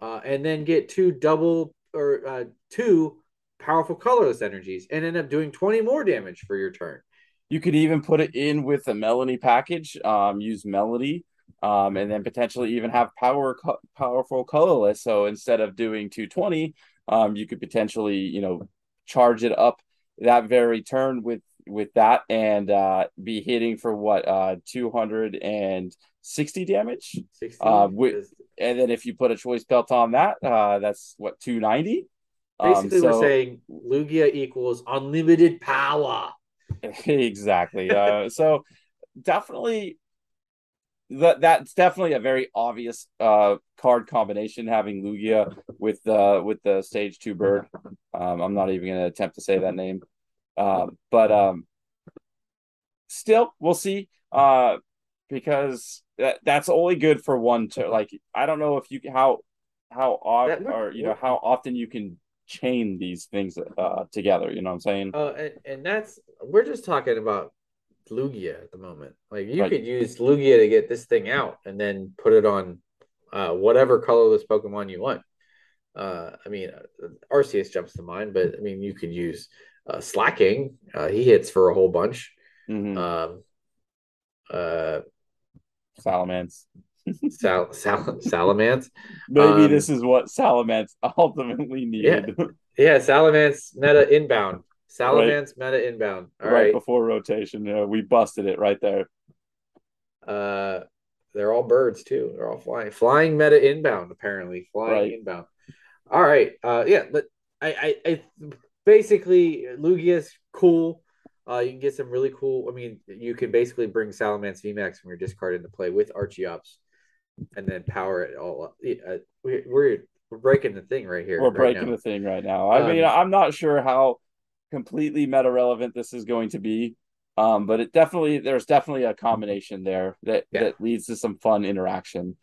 uh, and then get two double or uh, two powerful colorless energies, and end up doing 20 more damage for your turn. You could even put it in with a Melony package. Um, use Melony, um, and then potentially even have power co- powerful colorless. So instead of doing 220, um, you could potentially you know charge it up that very turn with with that and uh, be hitting for what uh 260 damage. 60 Uh, wi- is- And then if you put a choice belt on that, uh, that's what 290. basically, so- we're saying Lugia equals unlimited power. exactly. Uh, so definitely that that's definitely a very obvious uh card combination having Lugia with uh with the stage two bird. Um, I'm not even gonna attempt to say that name. Um, but um still we'll see. Uh because that, that's only good for one to like I don't know if you how how often or you know how often you can chain these things uh together, you know what I'm saying? Oh, and, and that's we're just talking about Lugia at the moment. Like you Right. could use Lugia to get this thing out and then put it on uh, whatever colorless Pokemon you want. Uh, I mean, uh, Arceus jumps to mind, but I mean, you could use uh, Slacking. Uh, he hits for a whole bunch. Mhm. Um, Salamence. Sal- Sal- Salamence. Maybe Um, this is what Salamence ultimately needed Yeah, yeah Salamence meta inbound. Salamence meta inbound. All right right. before rotation. Know, we busted it right there. Uh, they're all birds too. They're all flying. Flying meta inbound, apparently. Flying Right. inbound. All right. Uh, yeah, but I, I, I basically Lugia's cool. Uh, you can get some really cool. I mean, you can basically bring Salamence VMAX from your discard into play with Archeops, and then power it all up. Uh, we, we're we're breaking the thing right here. We're right breaking now. the thing right now. I mean, Um, I'm not sure how completely meta relevant this is going to be. Um, but it definitely there's definitely a combination there that Yeah. that leads to some fun interaction.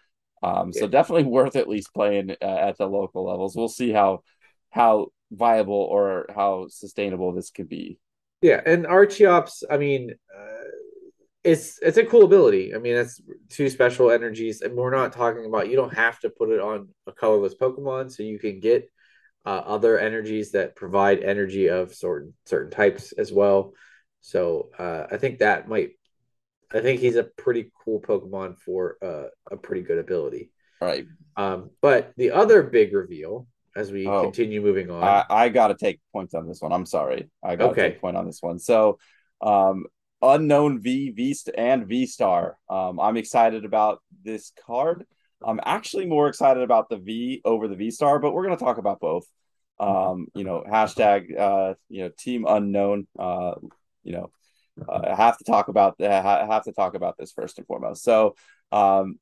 Um, so Yeah. definitely worth at least playing uh, at the local levels. We'll see how how viable or how sustainable this could be. Yeah, and Archeops, I mean, uh, it's it's a cool ability. I mean, it's two special energies, and we're not talking about you don't have to put it on a colorless Pokemon, so you can get uh, other energies that provide energy of certain certain types as well. So uh, I think that might, I think he's a pretty cool Pokemon for uh, a pretty good ability. Right. Um, but the other big reveal, as we Oh. continue moving on, I, I got to take points on this one. I'm sorry. I got to Okay. take point on this one. So, um, Unown V, V and V star. Um, I'm excited about this card. I'm actually more excited about the V over the V star, but we're going to talk about both. Um, you know, hashtag, uh, you know, team Unown. Uh, you know, uh, have to talk about I have to talk about this first and foremost. So, um,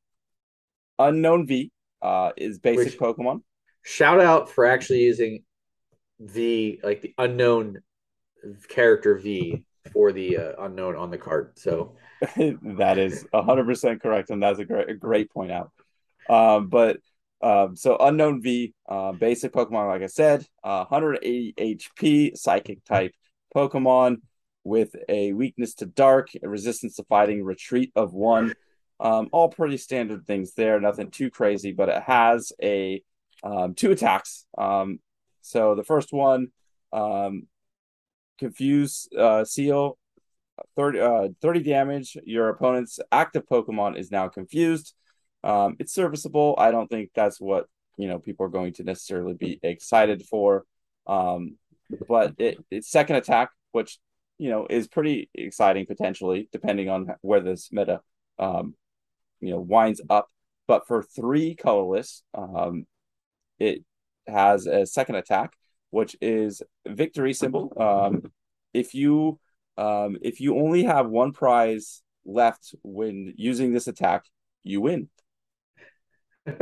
Unown V, uh, is basic Which- Pokemon. Shout out for actually using the like the Unown character V for the uh, Unown on the card. So that is 100% correct and that's a great a great point out um but um so Unown v uh, basic pokemon like i said uh, 180 hp psychic type pokemon with a weakness to dark a resistance to fighting retreat of one um all pretty standard things there nothing too crazy but it has a um two attacks um so the first one um confuse uh seal 30, uh, 30 damage. Your opponent's active Pokemon is now confused. Um, it's serviceable. I don't think that's what you know people are going to necessarily be excited for. Um, but it, its second attack, which you know is pretty exciting potentially, depending on where this meta um, you know winds up. But for three colorless, um, it has a second attack, which is victory symbol. Um, if you um, if you only have one prize left when using this attack, you win.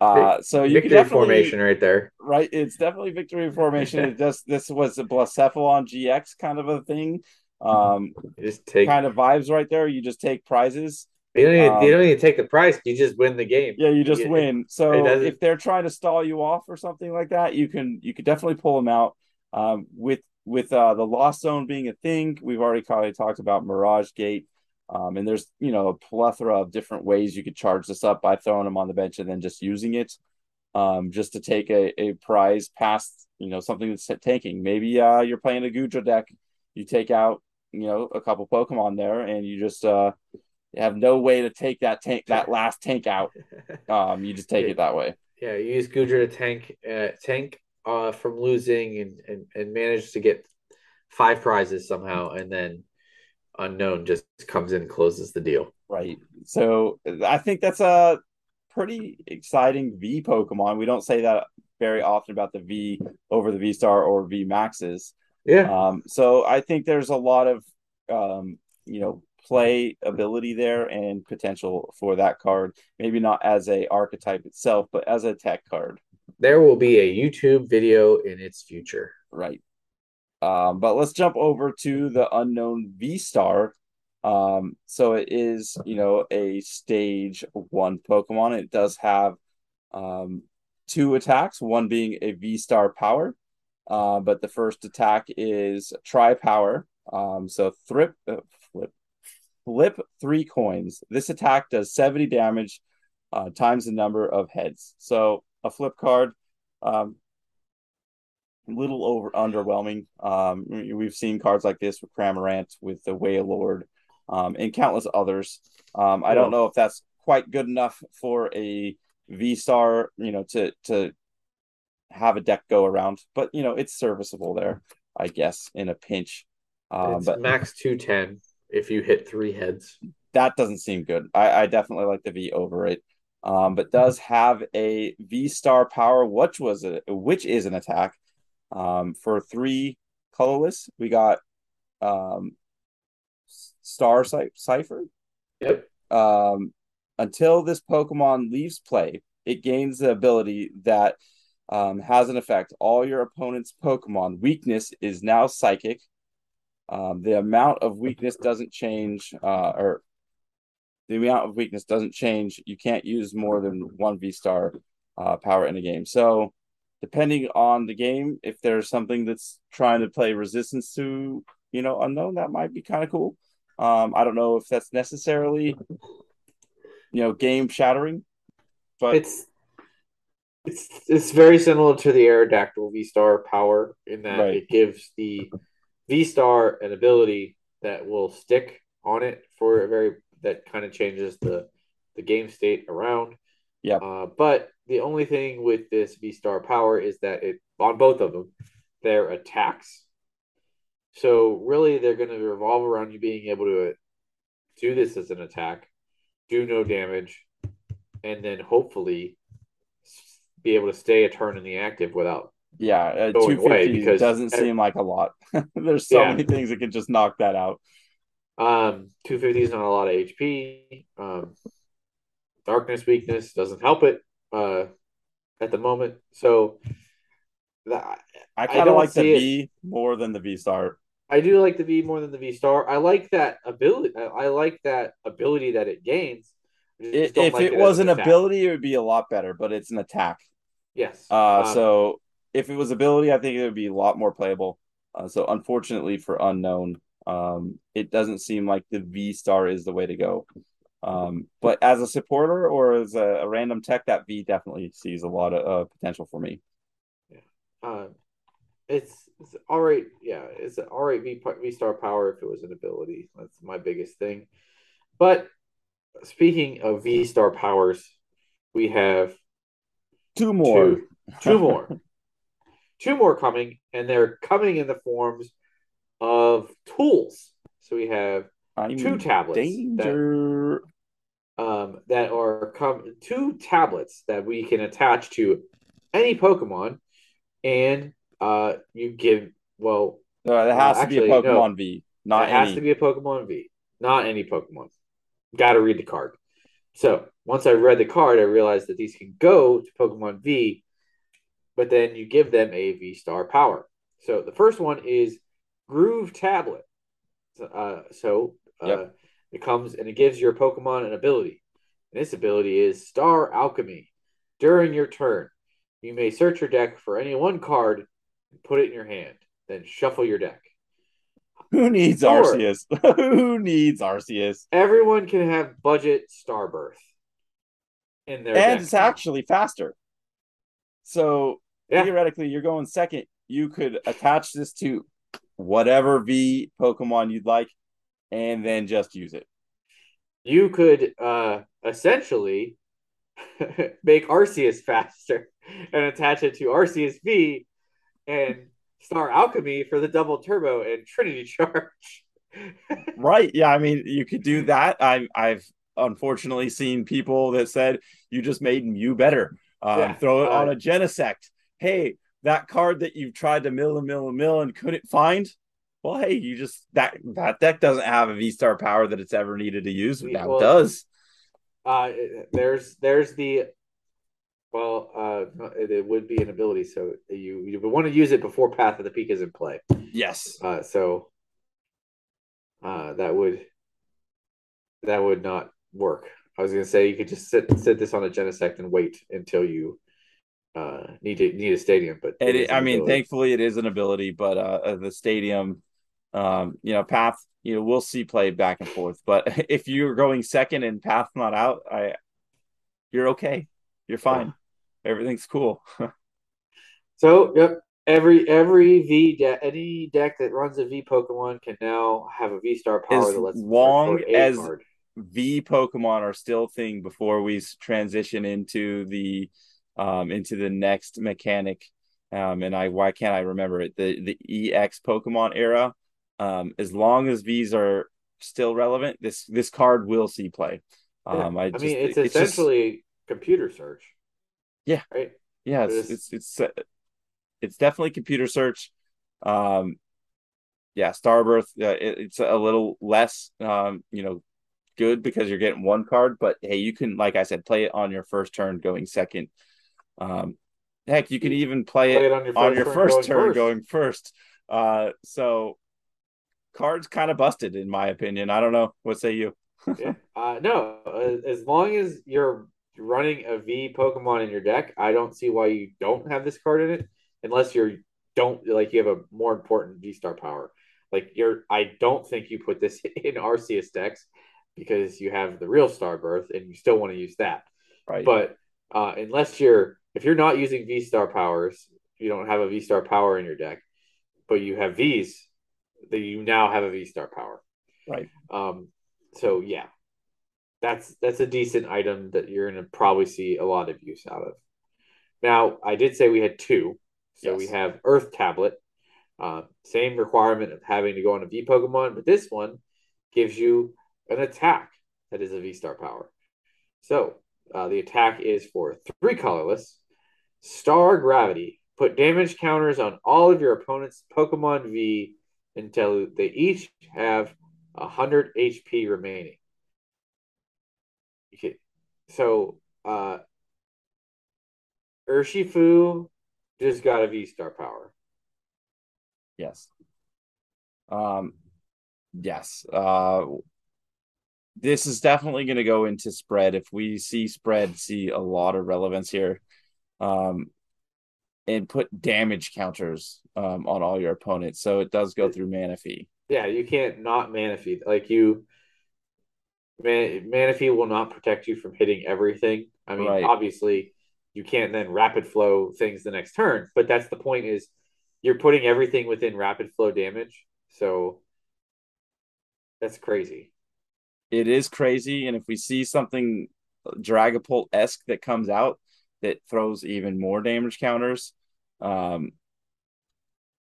Uh, so you can victory formation right there. right. It's definitely victory formation. it just this was a Blacephalon GX kind of a thing. Um, You just take. kind of vibes right there. You just take prizes. You don't even, um, you don't even take the price. You just win the game. Yeah, you just win. So if they're trying to stall you off or something like that, you can you could definitely pull them out. Um, with with uh, the lost zone being a thing, we've already kind of talked about Mirage Gate. Um, and there's you know a plethora of different ways you could charge this up by throwing them on the bench and then just using it, um, just to take a, a prize past you know something that's tanking. Maybe uh, you're playing a Goodra deck, you take out you know a couple Pokemon there, and you just uh, have no way to take that tank that last tank out. Um, you just take it that way. Yeah, you use Goodra to tank uh, tank uh, from losing and, and and manage to get five prizes somehow, and then Unown just comes in and closes the deal. Right. So I think that's a pretty exciting V Pokemon. We don't say that very often about the V over the V Star or V Maxes. Yeah, Um, so I think there's a lot of um, you know, play ability there and potential for that card. Maybe not as a archetype itself, but as a tech card. there will be a YouTube video in its future. Right. Um, but let's jump over to the Unown V Star. Um, so it is, you know, a stage one Pokemon. It does have um, two attacks, one being a V Star Power. Uh, but the first attack is Tri Power. Um, so thrip, uh, flip, three coins. This attack does 70 damage uh, times the number of heads. So a flip card, um, a little over underwhelming. Um, we've seen cards like this with Cramorant, with the Wailord, um, and countless others. Um, I don't know if that's quite good enough for a V Star, you know, to to have a deck go around, but you know, it's serviceable there, I guess, in a pinch. Um, it's but max two ten if you hit three heads. that doesn't seem good. I, I definitely like the V over it. Um, but does have a V star power, which was a which is an attack. Um, for three colorless, we got um Star Cy- Cipher. Yep. Um, until this Pokemon leaves play, it gains the ability that um, has an effect. All your opponent's Pokemon weakness is now psychic. Um, the amount of weakness doesn't change, uh, or the amount of weakness doesn't change. You can't use more than one V star uh, power in a game. So, depending on the game, if there's something that's trying to play resistance to, you know, Unown, that might be kind of cool. Um, I don't know if that's necessarily, you know, game shattering, but It's it's it's very similar to the Aerodactyl V Star power in that Right. it gives the V Star an ability that will stick on it for a very that kind of changes the the game state around. Yeah. Uh, but the only thing with this V Star power is that it on both of them, their attacks. So really, they're going to revolve around you being able to do this as an attack, do no damage, and then hopefully be able to stay a turn in the active without. Yeah, uh, 250 because- doesn't seem like a lot. there's so Yeah. many things that can just knock that out. Um, 250 is not a lot of HP. Um, darkness weakness doesn't help it uh, at the moment. So that, I kind of like the it- V more than the V star. I do like the V more than the V Star. I like that ability. I I like that ability that it gains. I just If, like it as was an ability, it would be a lot better, but it's an attack. yes. Uh, Um, so if it was ability, I think it would be a lot more playable. Uh, so unfortunately for Unown, um, it doesn't seem like the V star is the way to go. Um, but as a supporter or as a, a random tech, that V definitely sees a lot of uh, potential for me. uh, it's, it's all right. Yeah, it's an all right V V Star power if it was an ability. That's my biggest thing. But speaking of V Star powers, we have Two more. two, two more, two more coming, and they're coming in the forms of tools. So we have I'm two tablets that, um, that are come two tablets that we can attach to any Pokemon, and uh, you give well Uh, it has to be actually, a no. Pokemon V, not it has to be a Pokemon V, not any Pokemon. Got to read the card. So once I read the card, I realized that these can go to Pokemon V, but then you give them a V Star power. So the first one is Groove Tablet. So, Uh, so uh, Yep. it comes and it gives your Pokemon an ability. And this ability is Star Alchemy. During your turn, you may search your deck for any one card and put it in your hand. Then shuffle your deck. Who needs Sure. Arceus? Who needs Arceus? Everyone can have budget Starbirth in their And it's actually faster. So Yeah. theoretically, you're going second. You could attach this to whatever V Pokemon you'd like, and then just use it. you could uh essentially make Arceus faster and attach it to Arceus V and Star Alchemy for the double turbo and Trinity Charge. Right? Yeah, I mean, you could do that. I, I've unfortunately seen people that said you just made Mew better. Um, Yeah, throw it on uh, a Genesect. Hey, that card that you've tried to mill and mill and mill and couldn't find. Well, hey, you just that that deck doesn't have a V Star power that it's ever needed to use. but Now Well, it does. Uh there's there's the well uh it, would be an ability so you you would want to use it before Path of the Peak is in play. Yes. Uh so uh that would that would not work. I was gonna say you could just sit sit this on a Genesect and wait until you uh, need to need a stadium. But it it, I mean, ability. thankfully, it is an ability, but uh, uh, the stadium, um, you know, path, you know, we'll see play back and forth. But if you're going second and path not out, I, you're okay. You're fine. Everything's cool. So yep, every every V deck, any deck that runs a V Pokemon can now have a V Star power As long search for a as- card. v Pokemon are still thing before we transition into the um into the next mechanic. Um and I why can't I remember it? The the EX Pokemon era. Um as long as these are still relevant, this this card will see play. Yeah. Um I, I, just, mean, it's, just- essentially computer search. Yeah. Right. yeah, it's it's it's uh, it's definitely computer search. Um yeah, Starbirth uh, it, it's a little less um you know good because you're getting one card, but hey, you can like I said play it on your first turn going second. Um heck, you can even play, Play it it on your on first your turn first going turn first. going first. Uh so cards kind of busted in my opinion. I don't know. What say you? yeah. Uh, no, as long as you're running a V Pokemon in your deck, I don't see why you don't have this card in it, unless you're don't like you have a more important V Star power. Like you're, I don't think you put this in Arceus decks because you have the real Starbirth and you still want to use that. Right. But uh, unless you're, if you're not using V Star powers, you don't have a V Star power in your deck, but you have V's, then you now have a V Star power. right. Um, so yeah, that's that's a decent item that you're gonna probably see a lot of use out of. Now, I did say we had two, so we have Earth Tablet, uh, same requirement of having to go on a V Pokemon, but this one gives you an attack that is a V Star power. So uh, the attack is for three colorless, Star Gravity. Put damage counters on all of your opponent's Pokemon V until they each have 100 HP remaining. Okay. So, uh, Urshifu just got a V star power. Yes. Um yes. Uh this is definitely going to go into spread if we see spread see a lot of relevance here. Um and put damage counters um on all your opponents. So it does go through Manaphy. Yeah, you can't not Manaphy. Like you, Man, Manaphy will not protect you from hitting everything. I mean, Right. obviously, you can't then rapid flow things the next turn, but that's the point is you're putting everything within rapid flow damage. So that's crazy. It is crazy and if we see something Dragapult-esque that comes out that throws even more damage counters um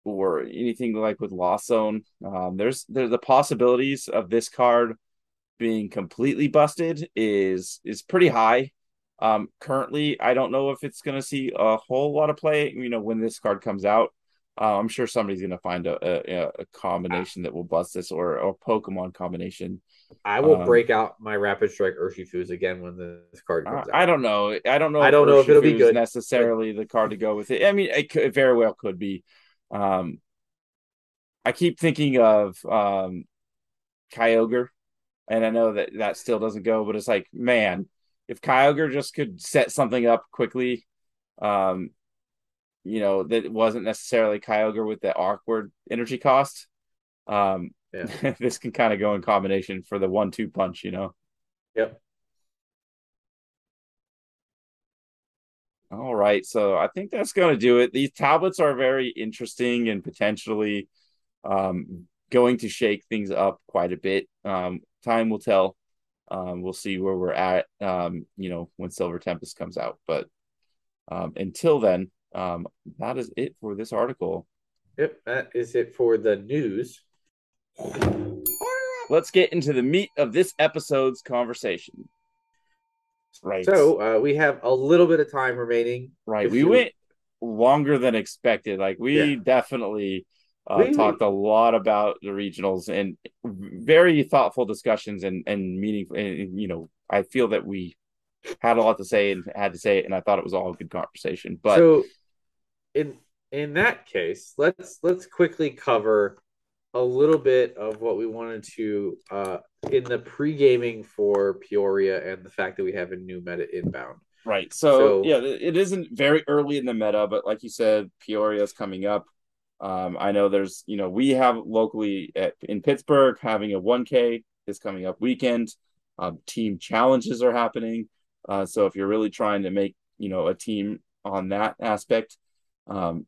or anything like with Lost Zone. Um, there's there's the possibilities of this card being completely busted is is pretty high. Um, currently, I don't know if it's going to see a whole lot of play. You know, when this card comes out, uh, I'm sure somebody's going to find a, a a combination that will bust this or a Pokemon combination. I will Um, break out my Rapid Strike Urshifus again when this card I, comes out. I don't know. I don't know. I don't know if it'll be good, necessarily the card to go with it. I mean, it, could, it very well could be. Um, I keep thinking of um, Kyogre, and I know that that still doesn't go, but it's like, man, if Kyogre just could set something up quickly, um, you know, that wasn't necessarily Kyogre with the awkward energy cost. Um, Yeah. this can kind of go in combination for the one-two punch, you know. Yep. All right, so I think that's going to do it. These tablets are very interesting and potentially um, going to shake things up quite a bit. Um, time will tell. Um, we'll see where we're at, um, you know, when Silver Tempest comes out. But um, until then, um, that is it for this article. Yep, that is it for the news. Let's get into the meat of this episode's conversation. Right. So uh, we have a little bit of time remaining. Right. We you- went longer than expected. Like we Yeah. definitely uh, We- talked a lot about the regionals and very thoughtful discussions and and meaningful. And, you know, I feel that we had a lot to say and had to say it, and I thought it was all a good conversation. But so in in that case, let's let's quickly cover a little bit of what we wanted to uh, in the pre gaming for Peoria and the fact that we have a new meta inbound. Right. So, so, yeah, it isn't very early in the meta, but like you said, Peoria is coming up. Um, I know there's, you know, we have locally at, in Pittsburgh having a 1K is coming up weekend. Um, team challenges are happening. Uh, so if you're really trying to make, you know, a team on that aspect, um,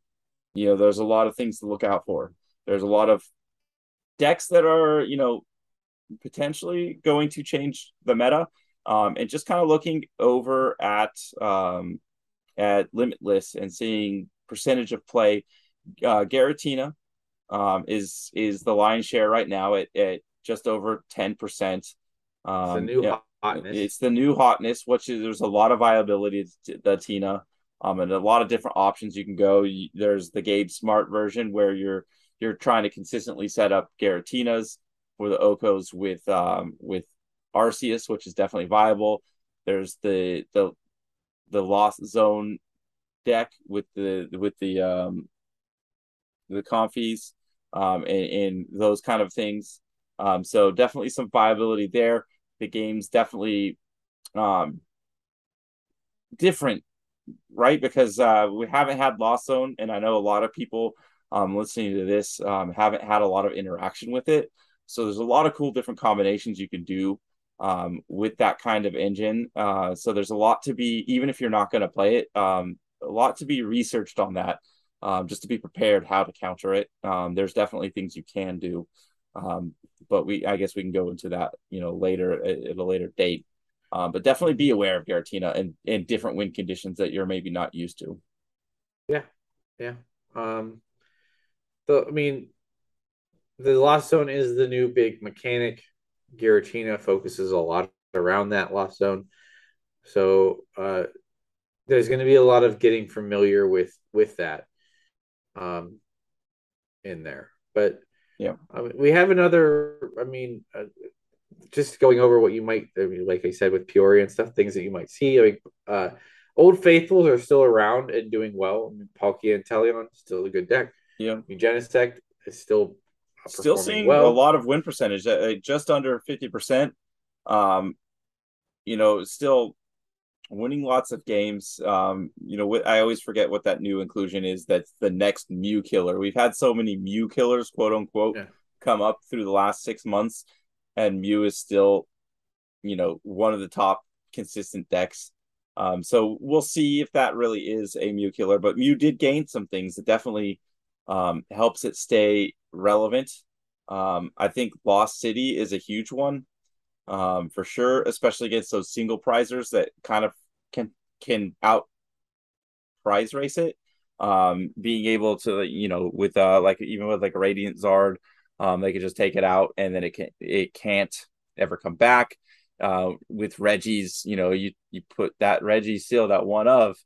you know, there's a lot of things to look out for. There's a lot of decks that are, you know, potentially going to change the meta. Um, and just kind of looking over at um, at Limitless and seeing percentage of play. Uh, Giratina um, is is the lion's share right now at, at just over ten percent. Um, it's the new yeah, hotness. It's the new hotness, which is there's a lot of viability to the Tina, um, and a lot of different options you can go. There's the Gabe Smart version where you're you're trying to consistently set up Giratinas for the Okos with um with Arceus, which is definitely viable. There's the the the Lost Zone deck with the with the um the Comfeys um and, and those kind of things. Um, so definitely some viability there. The game's definitely um different, right? Because uh, we haven't had Lost Zone, and I know a lot of people um, listening to this um, haven't had a lot of interaction with it. So there's a lot of cool different combinations you can do um, with that kind of engine. Uh, so there's a lot to be, even if you're not going to play it, um, a lot to be researched on that, um, just to be prepared how to counter it. Um, there's definitely things you can do, but we, I guess we can go into that, you know, later at, at a later date. Um, but definitely be aware of Giratina and in different wind conditions that you're maybe not used to. Yeah, yeah. Um, the I mean, the Lost Zone is the new big mechanic. Giratina focuses a lot around that Lost Zone, so uh, there's going to be a lot of getting familiar with with that um, in there. But yeah, I mean, we have another. I mean, uh, just going over what you might, I mean, like I said with Peoria and stuff, things that you might see. I mean, uh, Old Faithfuls are still around and doing well. I mean, Palkia and Teleon still a good deck. Yeah, mean, is still still seeing well. a lot of win percentage, uh, just under fifty percent. Um, you know, still winning lots of games. Um, you know, I always forget what that new inclusion is. That's the next Mew killer. We've had so many Mew killers, quote unquote, yeah. come up through the last six months, and Mew is still, you know, one of the top consistent decks. Um, so we'll see if that really is a Mew killer. But Mew did gain some things that definitely um, helps it stay relevant. Um, I think Lost City is a huge one um, for sure, especially against those single prizers that kind of can can out prize race it. Um, being able to, you know, with uh, like even with like Radiant Zard, um, they could just take it out and then it can it can't ever come back. Uh, with Regis, you know, you you put that Reggie seal that one of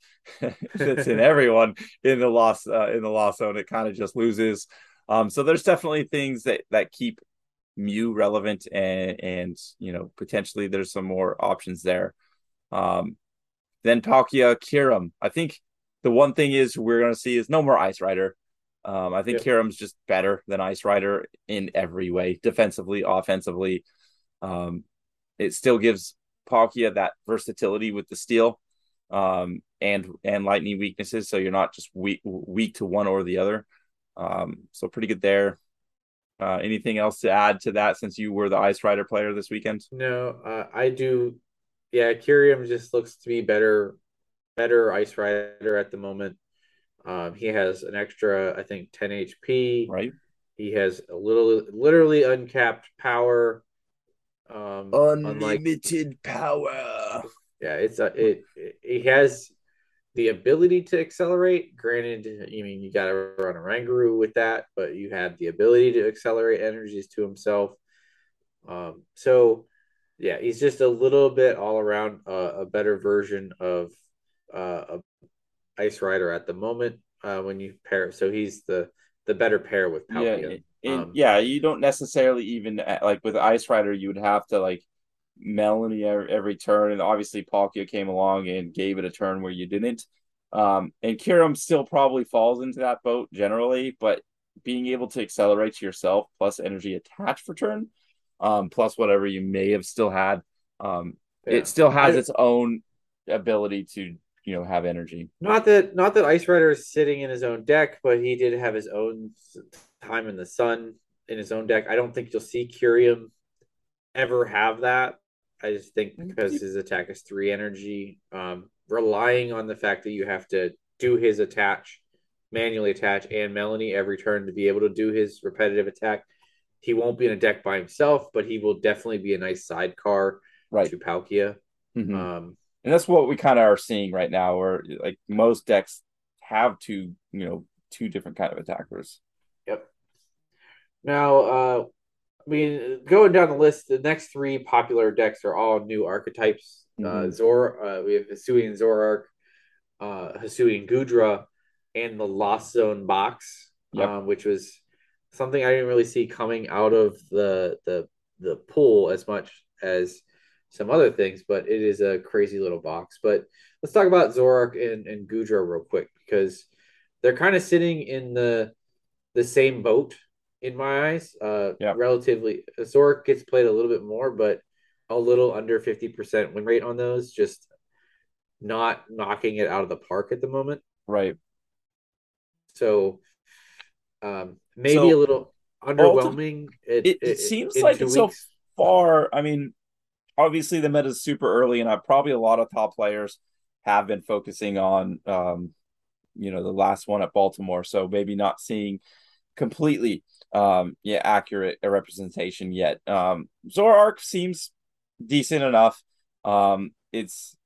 that's in everyone in the loss uh, in the lost zone. It kind of just loses. Um, so there's definitely things that that keep Mew relevant and and you know potentially there's some more options there. Um, then Palkia Kyurem. I think the one thing is we're gonna see is no more Ice Rider. Um, I think yep. Kyurem's just better than Ice Rider in every way, defensively, offensively. Um, it still gives Palkia that versatility with the steel um, and and lightning weaknesses, so you're not just weak weak to one or the other. Um, so pretty good there. Uh, anything else to add to that since you were the Ice Rider player this weekend? No, uh, I do. Yeah, Kyurem just looks to be better, better Ice Rider at the moment. Um, he has an extra, I think, 10 HP. Right. He has a little, literally uncapped power. Um, Unlimited unlike, power. Yeah, it's a it, it. He has the ability to accelerate. Granted, you mean you got to run a Oranguru with that, but you have the ability to accelerate energies to himself. Um, so yeah, he's just a little bit all around uh, a better version of uh, Ice Rider at the moment uh, when you pair. So he's the the better pair with Palkia. Yeah, um, yeah, you don't necessarily even uh, like with Ice Rider, you would have to like Melony every, every turn, and obviously Palkia came along and gave it a turn where you didn't. Um, and Kyurem still probably falls into that boat generally, but being able to accelerate to yourself plus energy attached for turn um, plus whatever you may have still had. Um, Yeah. It still has I- its own ability to you know have energy. Not that not that Ice Rider is sitting in his own deck, but he did have his own time in the sun in his own deck. I don't think you'll see Kyurem ever have that. I just think Mm, because his attack is three energy, um, relying on the fact that you have to do his attach, manually attach, and Melony every turn to be able to do his repetitive attack. He won't be in a deck by himself, but he will definitely be a nice sidecar Right. to Palkia. Mhm. Um, and that's what we kind of are seeing right now, where like most decks have two you know two different kind of attackers. Yep. Now, uh, I mean, going down the list, the next three popular decks are all new archetypes. Uh, Mhm. Zor, uh, we have Hisuian Zoroark, uh, Hisuian Goodra, and the Lost Zone box, Yep. um, which was something I didn't really see coming out of the the the pool as much as some other things, but it is a crazy little box. But let's talk about Zoroark and, and Goodra real quick because they're kind of sitting in the the same boat in my eyes. Uh, Yeah. relatively, Zoroark gets played a little bit more, but a little under fifty percent win rate on those. Just not knocking it out of the park at the moment. Right. So, um, maybe So, a little underwhelming. it- it seems like it's so. Far, I mean, obviously the meta is super early, and I probably a lot of top players have been focusing on, um, you know, the last one at Baltimore. So maybe not seeing completely, um, yeah, accurate representation yet. Um, Zoroark seems decent enough. Um, it's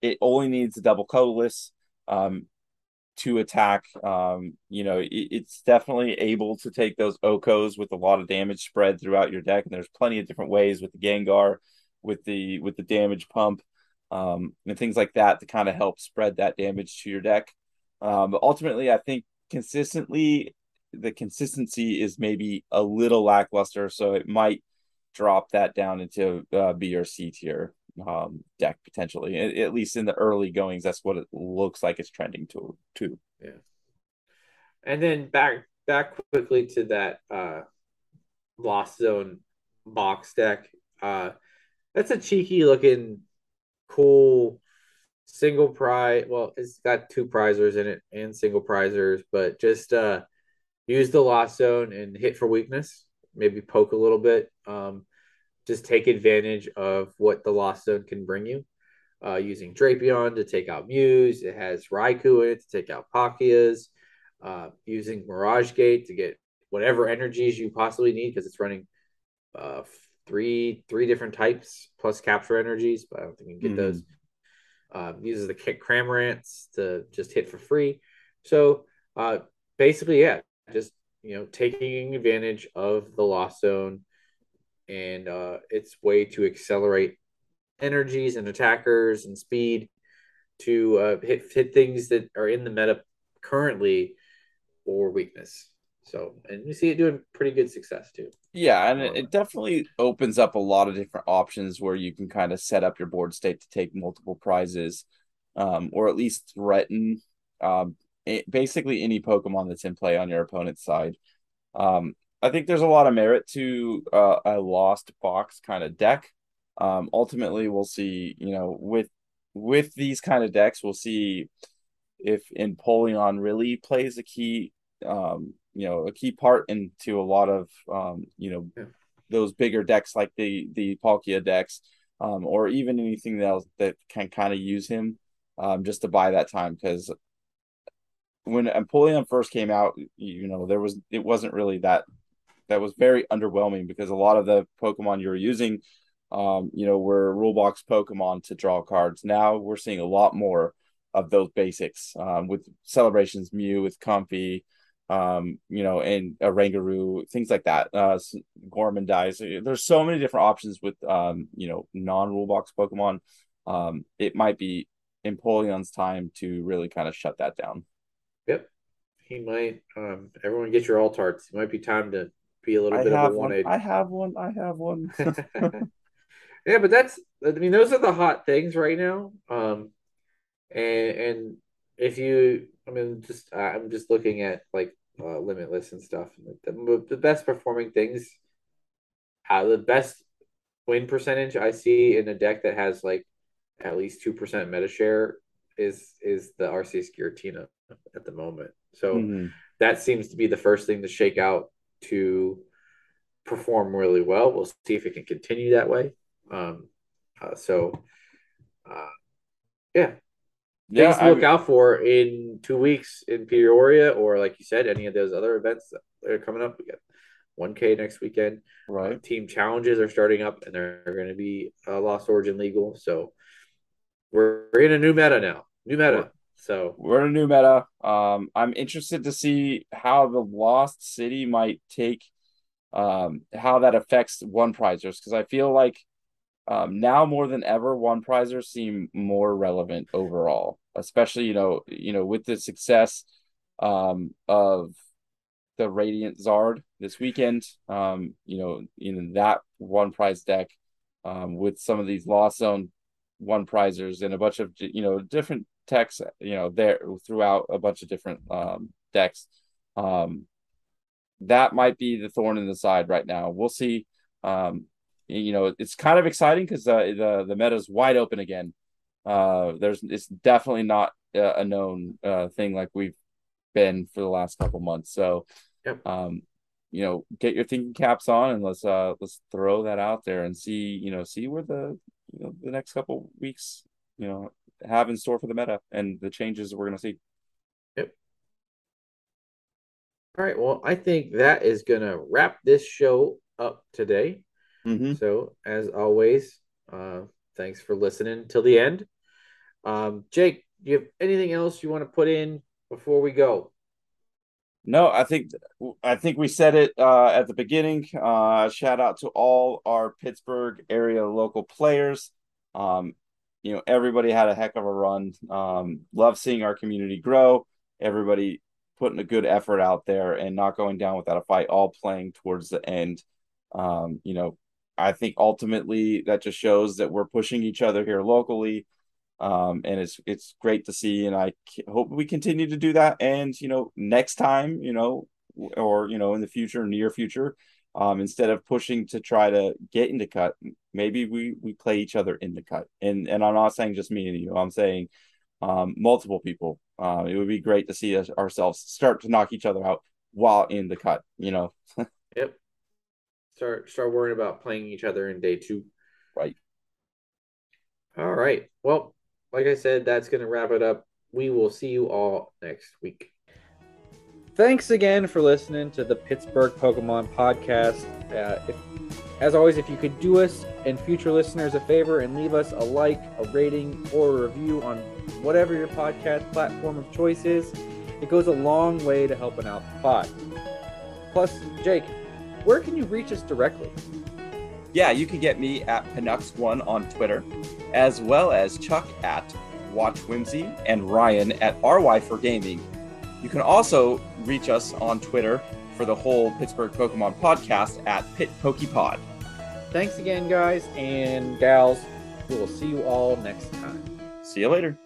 it only needs a double colorless. Um, to attack. Um, you know, it, it's definitely able to take those Okos with a lot of damage spread throughout your deck, and there's plenty of different ways with the Gengar, with the with the damage pump, um, and things like that to kind of help spread that damage to your deck. Um, but ultimately, I think consistently the consistency is maybe a little lackluster, so it might drop that down into uh, B or C tier um, deck potentially. At, at least in the early goings, that's what it looks like it's trending to. To Yeah. And then back back quickly to that uh Lost Zone box deck. Uh that's a cheeky looking cool single prize. Well, it's got two prizers in it and single prizers, but just uh use the Lost Zone and hit for weakness, maybe poke a little bit. Um just take advantage of what the Lost Zone can bring you. Uh, using Drapion to take out Mews. It has Raikou in it to take out Palkias uh, using Mirage Gate to get whatever energies you possibly need because it's running uh, three three different types plus capture energies, but I don't think you can get Mhm. those. Um, uses the kick Cramorants to just hit for free. So uh, basically, yeah, just you know taking advantage of the Lost Zone and uh, its way to accelerate energies and attackers and speed to uh, hit hit things that are in the meta currently or weakness. So, and you see it doing pretty good success too. yeah, and it, it definitely opens up a lot of different options where you can kind of set up your board state to take multiple prizes, um, or at least threaten um, it, basically any Pokemon that's in play on your opponent's side. Um, I think there's a lot of merit to uh, a lost box kind of deck. Um, ultimately, we'll see. You know, with with these kind of decks, we'll see if Empoleon really plays a key, um, you know, a key part into a lot of, um, you know, Yeah. those bigger decks like the the Palkia decks, um, or even anything else that can kind of use him, um, just to buy that time because when Empoleon first came out, you know, there was it wasn't really that that was very underwhelming because a lot of the Pokemon you were using, um, you know, were rule box Pokemon to draw cards. Now we're seeing a lot more of those basics um, with celebrations, Mew with Comfey, um, you know, and a Oranguru, things like that. Uh, Gorman dies. There's so many different options with, um, you know, non rule box Pokemon. Um, it might be Empoleon's time to really kind of shut that down. Yep, he might. Um, everyone get your alt arts. It might be time to be a little I bit of a one. I have one. I have one. yeah, but that's. I mean, those are the hot things right now. Um, and and if you, I mean, just I'm just looking at like uh, limitless and stuff. The, the best performing things uh, the best win percentage I see in a deck that has like at least two percent meta share is is the Arceus Giratina at the moment. So Mhm. that seems to be the first thing to shake out to perform really well. We'll see if it can continue that way. Um, uh, so, uh, yeah, Yeah, things to I- look out for in two weeks in Peoria, or like you said, any of those other events that are coming up. We got 1K next weekend. right. Team challenges are starting up, and they're going to be uh, Lost Origin legal. So we're, we're in a new meta now. New meta. So We're in a new meta. Um, I'm interested to see how the Lost City might take, um, how that affects one prizers because I feel like um, now more than ever, one prizers seem more relevant overall, especially you know you know with the success um, of the Radiant Zard this weekend. Um, you know in that one prize deck um, with some of these Lost Zone one prizers and a bunch of you know different techs you know there throughout a bunch of different um decks um that might be the thorn in the side right now we'll see um you know it's kind of exciting because uh, the the is wide open again uh there's it's definitely not uh, a known uh thing like we've been for the last couple months so Yep. um you know get your thinking caps on and let's uh let's throw that out there and see you know see where the you know the next couple weeks you know have in store for the meta and the changes we're going to see Yep. all right. Well, I think that is going to wrap this show up today. Mm-hmm. So, as always, uh, thanks for listening till the end. Um, Jake, do you have anything else you want to put in before we go? No, I think I think we said it uh, at the beginning. Uh, shout out to all our Pittsburgh area local players. Um, you know, everybody had a heck of a run. Um, love seeing our community grow. Everybody putting a good effort out there and not going down without a fight. All playing towards the end. Um, you know, I think ultimately that just shows that we're pushing each other here locally. Um, and it's it's great to see, and I hope we continue to do that. And you know, next time, you know, or you know, in the future, near future, um, instead of pushing to try to get into cut, maybe we we play each other in the cut. And and I'm not saying just me and you. I'm saying um, multiple people. Uh, it would be great to see us ourselves start to knock each other out while in the cut. You know, Yep. Start start worrying about playing each other in day two. Right. All right. Well, like I said, that's going to wrap it up. We will see you all next week. Thanks again for listening to the Pittsburgh Pokemon Podcast. Uh, if, as always, if you could do us and future listeners a favor and leave us a like, a rating, or a review on whatever your podcast platform of choice is, it goes a long way to helping out the pod. Plus, Jake, where can you reach us directly? yeah, you can get me at Panux One on Twitter, as well as Chuck at Watch Whimsy and Ryan at RY for Gaming. You can also reach us on Twitter for the whole Pittsburgh Pokemon podcast at Pit Pokepod. Thanks again, guys and gals. We will see you all next time. See you later.